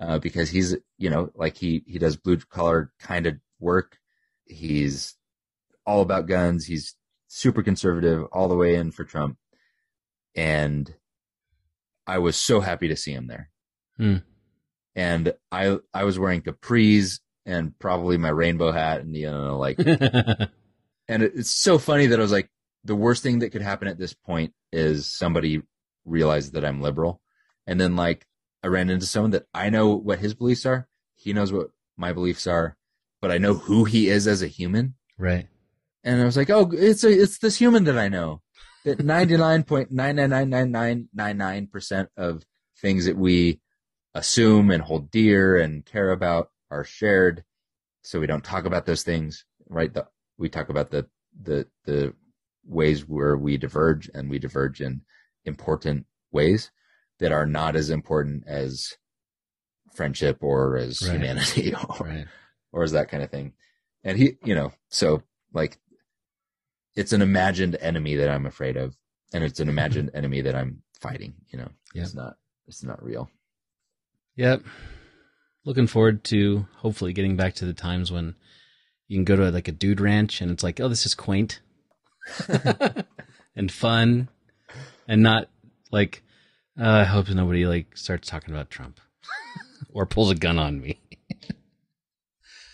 uh, because he's, you know, like he, he does blue collar kind of work. He's all about guns. He's super conservative all the way in for Trump. And I was so happy to see him there. Hmm. And I, I was wearing capris and probably my rainbow hat and, you know, like, and it- it's so funny that I was like, the worst thing that could happen at this point is somebody realizes that I'm liberal. And then like I ran into someone that I know what his beliefs are. He knows what my beliefs are, but I know who he is as a human. right. And I was like, oh, it's a, it's this human that I know that 99.9999999% of things that we assume and hold dear and care about are shared. So we don't talk about those things, right? The, we talk about the, the, the ways where we diverge and we diverge in important ways that are not as important as friendship or as Right. humanity or, Right. or as that kind of thing. And he, you know, so like it's an imagined enemy that I'm afraid of. And it's an imagined enemy that I'm fighting, you know, it's not, it's not real. Yep. Looking forward to hopefully getting back to the times when you can go to like a dude ranch and it's like, oh, this is quaint and fun and not like, uh, I hope nobody like starts talking about Trump or pulls a gun on me.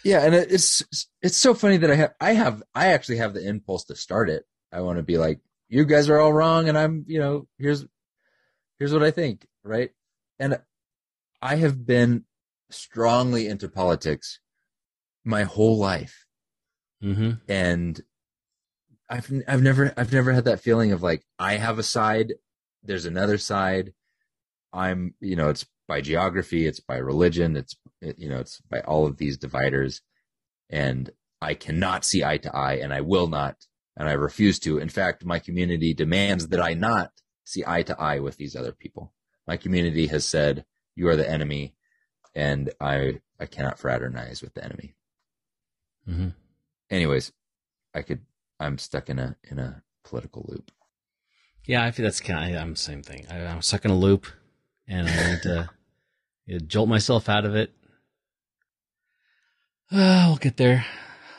Yeah. And it's, it's so funny that I have, I have, I actually have the impulse to start it. I want to be like, you guys are all wrong. And I'm, you know, here's, here's what I think. Right. And I have been strongly into politics my whole life. Mm-hmm. and I've I've never I've never had that feeling of like I have a side, there's another side. I'm you know it's by geography, it's by religion, it's it, you know it's by all of these dividers, and I cannot see eye to eye, and I will not, and I refuse to. In fact, my community demands that I not see eye to eye with these other people. My community has said you are the enemy, and I I cannot fraternize with the enemy. hmm Anyways, I could I'm stuck in a in a political loop. Yeah, I feel that's kind of, I'm the same thing. I, I'm stuck in a loop and I need to you know, jolt myself out of it. Uh, we'll get there.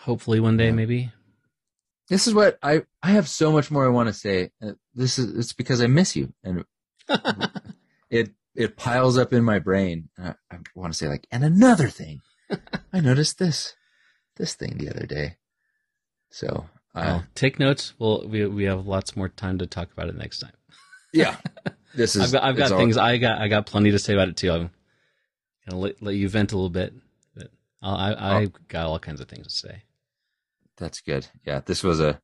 Hopefully one day, Yeah. maybe. This is what I I have so much more I want to say. Uh, This is it's because I miss you, and it it piles up in my brain. I, I want to say like, and another thing, I noticed this this thing the other day. So uh, Well, take notes. Well, we we have lots more time to talk about it next time. Yeah, this is I've got I've got all- things I got I got plenty to say about it too. I'm gonna let, let you vent a little bit, but I'll, I I Oh. got all kinds of things to say. That's good. Yeah, this was a.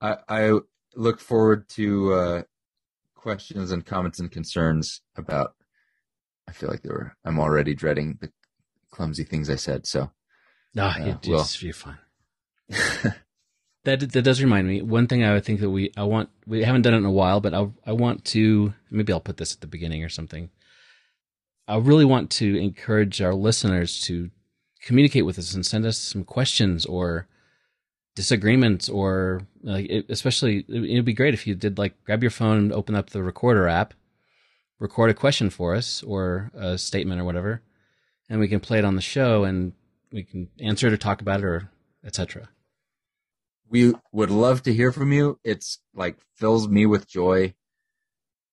I I look forward to uh, questions and comments and concerns about. I feel like there were. I'm already dreading the clumsy things I said. So No, Uh, you, well. you're fine. That that does remind me. One thing I would think that we I want we haven't done it in a while, but I I want to maybe I'll put this at the beginning or something. I really want to encourage our listeners to communicate with us and send us some questions or disagreements or like especially it would be great if you did like grab your phone and open up the recorder app, record a question for us or a statement or whatever, and we can play it on the show and we can answer it or talk about it or etc. we would love to hear from you. It's like fills me with joy,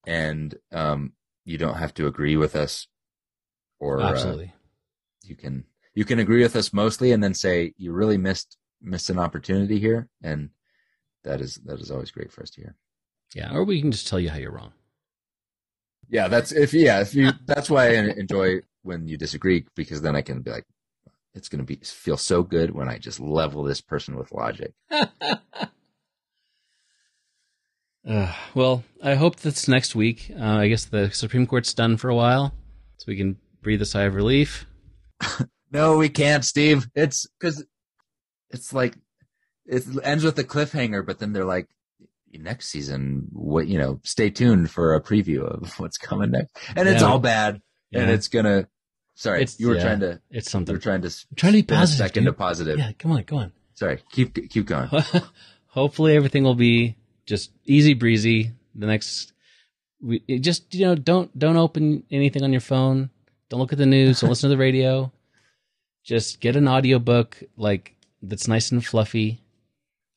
and um, you don't have to agree with us, or uh, Absolutely. you can you can agree with us mostly, and then say you really missed missed an opportunity here, and that is that is always great for us to hear. Yeah, or we can just tell you how you're wrong. Yeah, that's if yeah if you that's why I enjoy when you disagree because then I can be like, it's gonna be feel so good when I just level this person with logic. Uh, well, I hope that's next week. Uh, I guess the Supreme Court's done for a while, so we can breathe a sigh of relief. No, we can't, Steve. It's because it's like it ends with a cliffhanger, but then they're like, next season, what you know, stay tuned for a preview of what's coming next, and it's all bad, and it's gonna. Sorry, It's- you were yeah. trying to. It's something. You were trying to. I'm trying to be positive, Back into positive. Yeah, come on, go on. Sorry, keep keep going. Hopefully, everything will be just easy breezy. The next, we just you know don't don't open anything on your phone. Don't look at the news. Don't listen to the radio. Just get an audiobook like that's nice and fluffy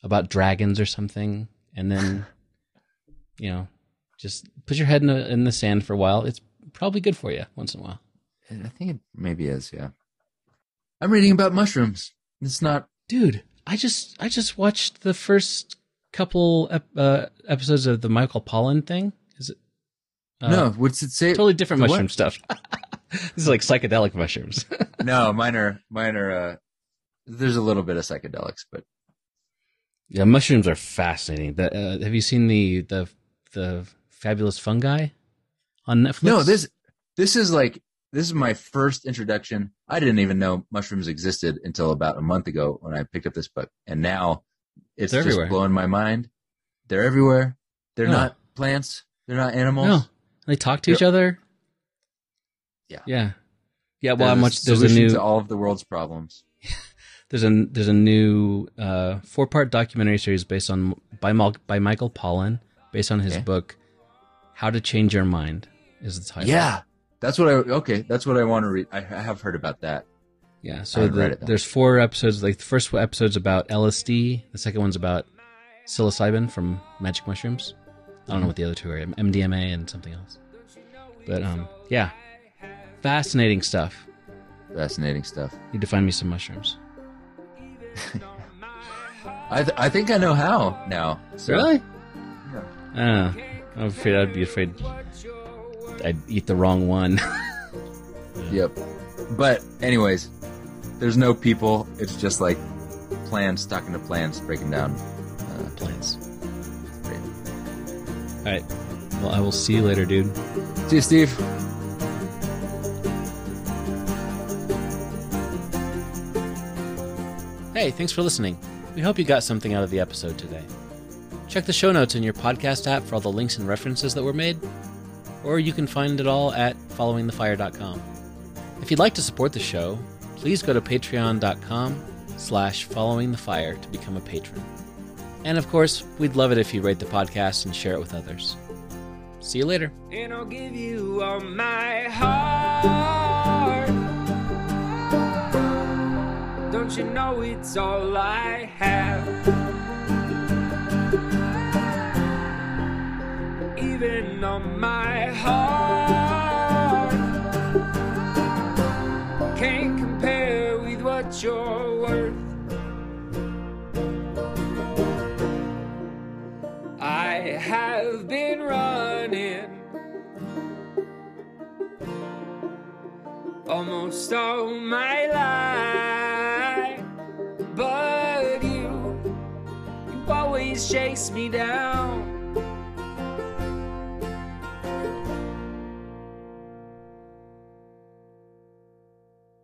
about dragons or something, and then you know just put your head in, the in the sand for a while. It's probably good for you once in a while. I think it maybe is. Yeah, I'm reading about mushrooms. It's not. dude i just i just watched the first couple ep- uh, episodes of the michael pollan thing is it uh, no, what's it say? totally different the what? mushroom stuff this is like psychedelic mushrooms no, mine are mine are. Uh, there's a little bit of psychedelics, but yeah mushrooms are fascinating the, uh, have you seen the the the fabulous fungi on netflix No, this this is like this is my first introduction. I didn't even know mushrooms existed until about a month ago when I picked up this book, and now it's They're just everywhere. blowing my mind. They're everywhere. They're Yeah. not plants. They're not animals. no they talk to each other Yeah. yeah yeah They're well the much there's a solution new to all of the world's problems. There's a there's a new uh, four part documentary series based on by Mal, by Michael Pollan, based on his Okay. book "How to Change Your Mind" is the title. Yeah, that's what I. Okay, that's what I want to read. I, I have heard about that. yeah. So the, there's four episodes. Like the first episode's about LSD. The second one's about psilocybin from magic mushrooms. I don't know what the other two are. MDMA and something else. But um, yeah, fascinating stuff. Fascinating stuff. Need to find me some mushrooms. I th- I think I know how now. So, Really? Yeah. Uh, I'm afraid I'd be afraid I'd eat the wrong one. Yep. But anyways, there's no people. It's just like plants talking to plants, breaking down. Uh, Plants. great. All right. Well, I will see you later, dude. See you, Steve. Hey, thanks for listening. We hope you got something out of the episode today. Check the show notes in your podcast app for all the links and references that were made, or you can find it all at followingthefire.com. If you'd like to support the show, please go to patreon.com slash followingthefire to become a patron. And of course, we'd love it if you rate the podcast and share it with others. See you later. And I'll give you all my heart. Don't you know it's all I have? Even on my heart can't compare with what you're worth. I have been running almost all my life, but you, you always chase me down.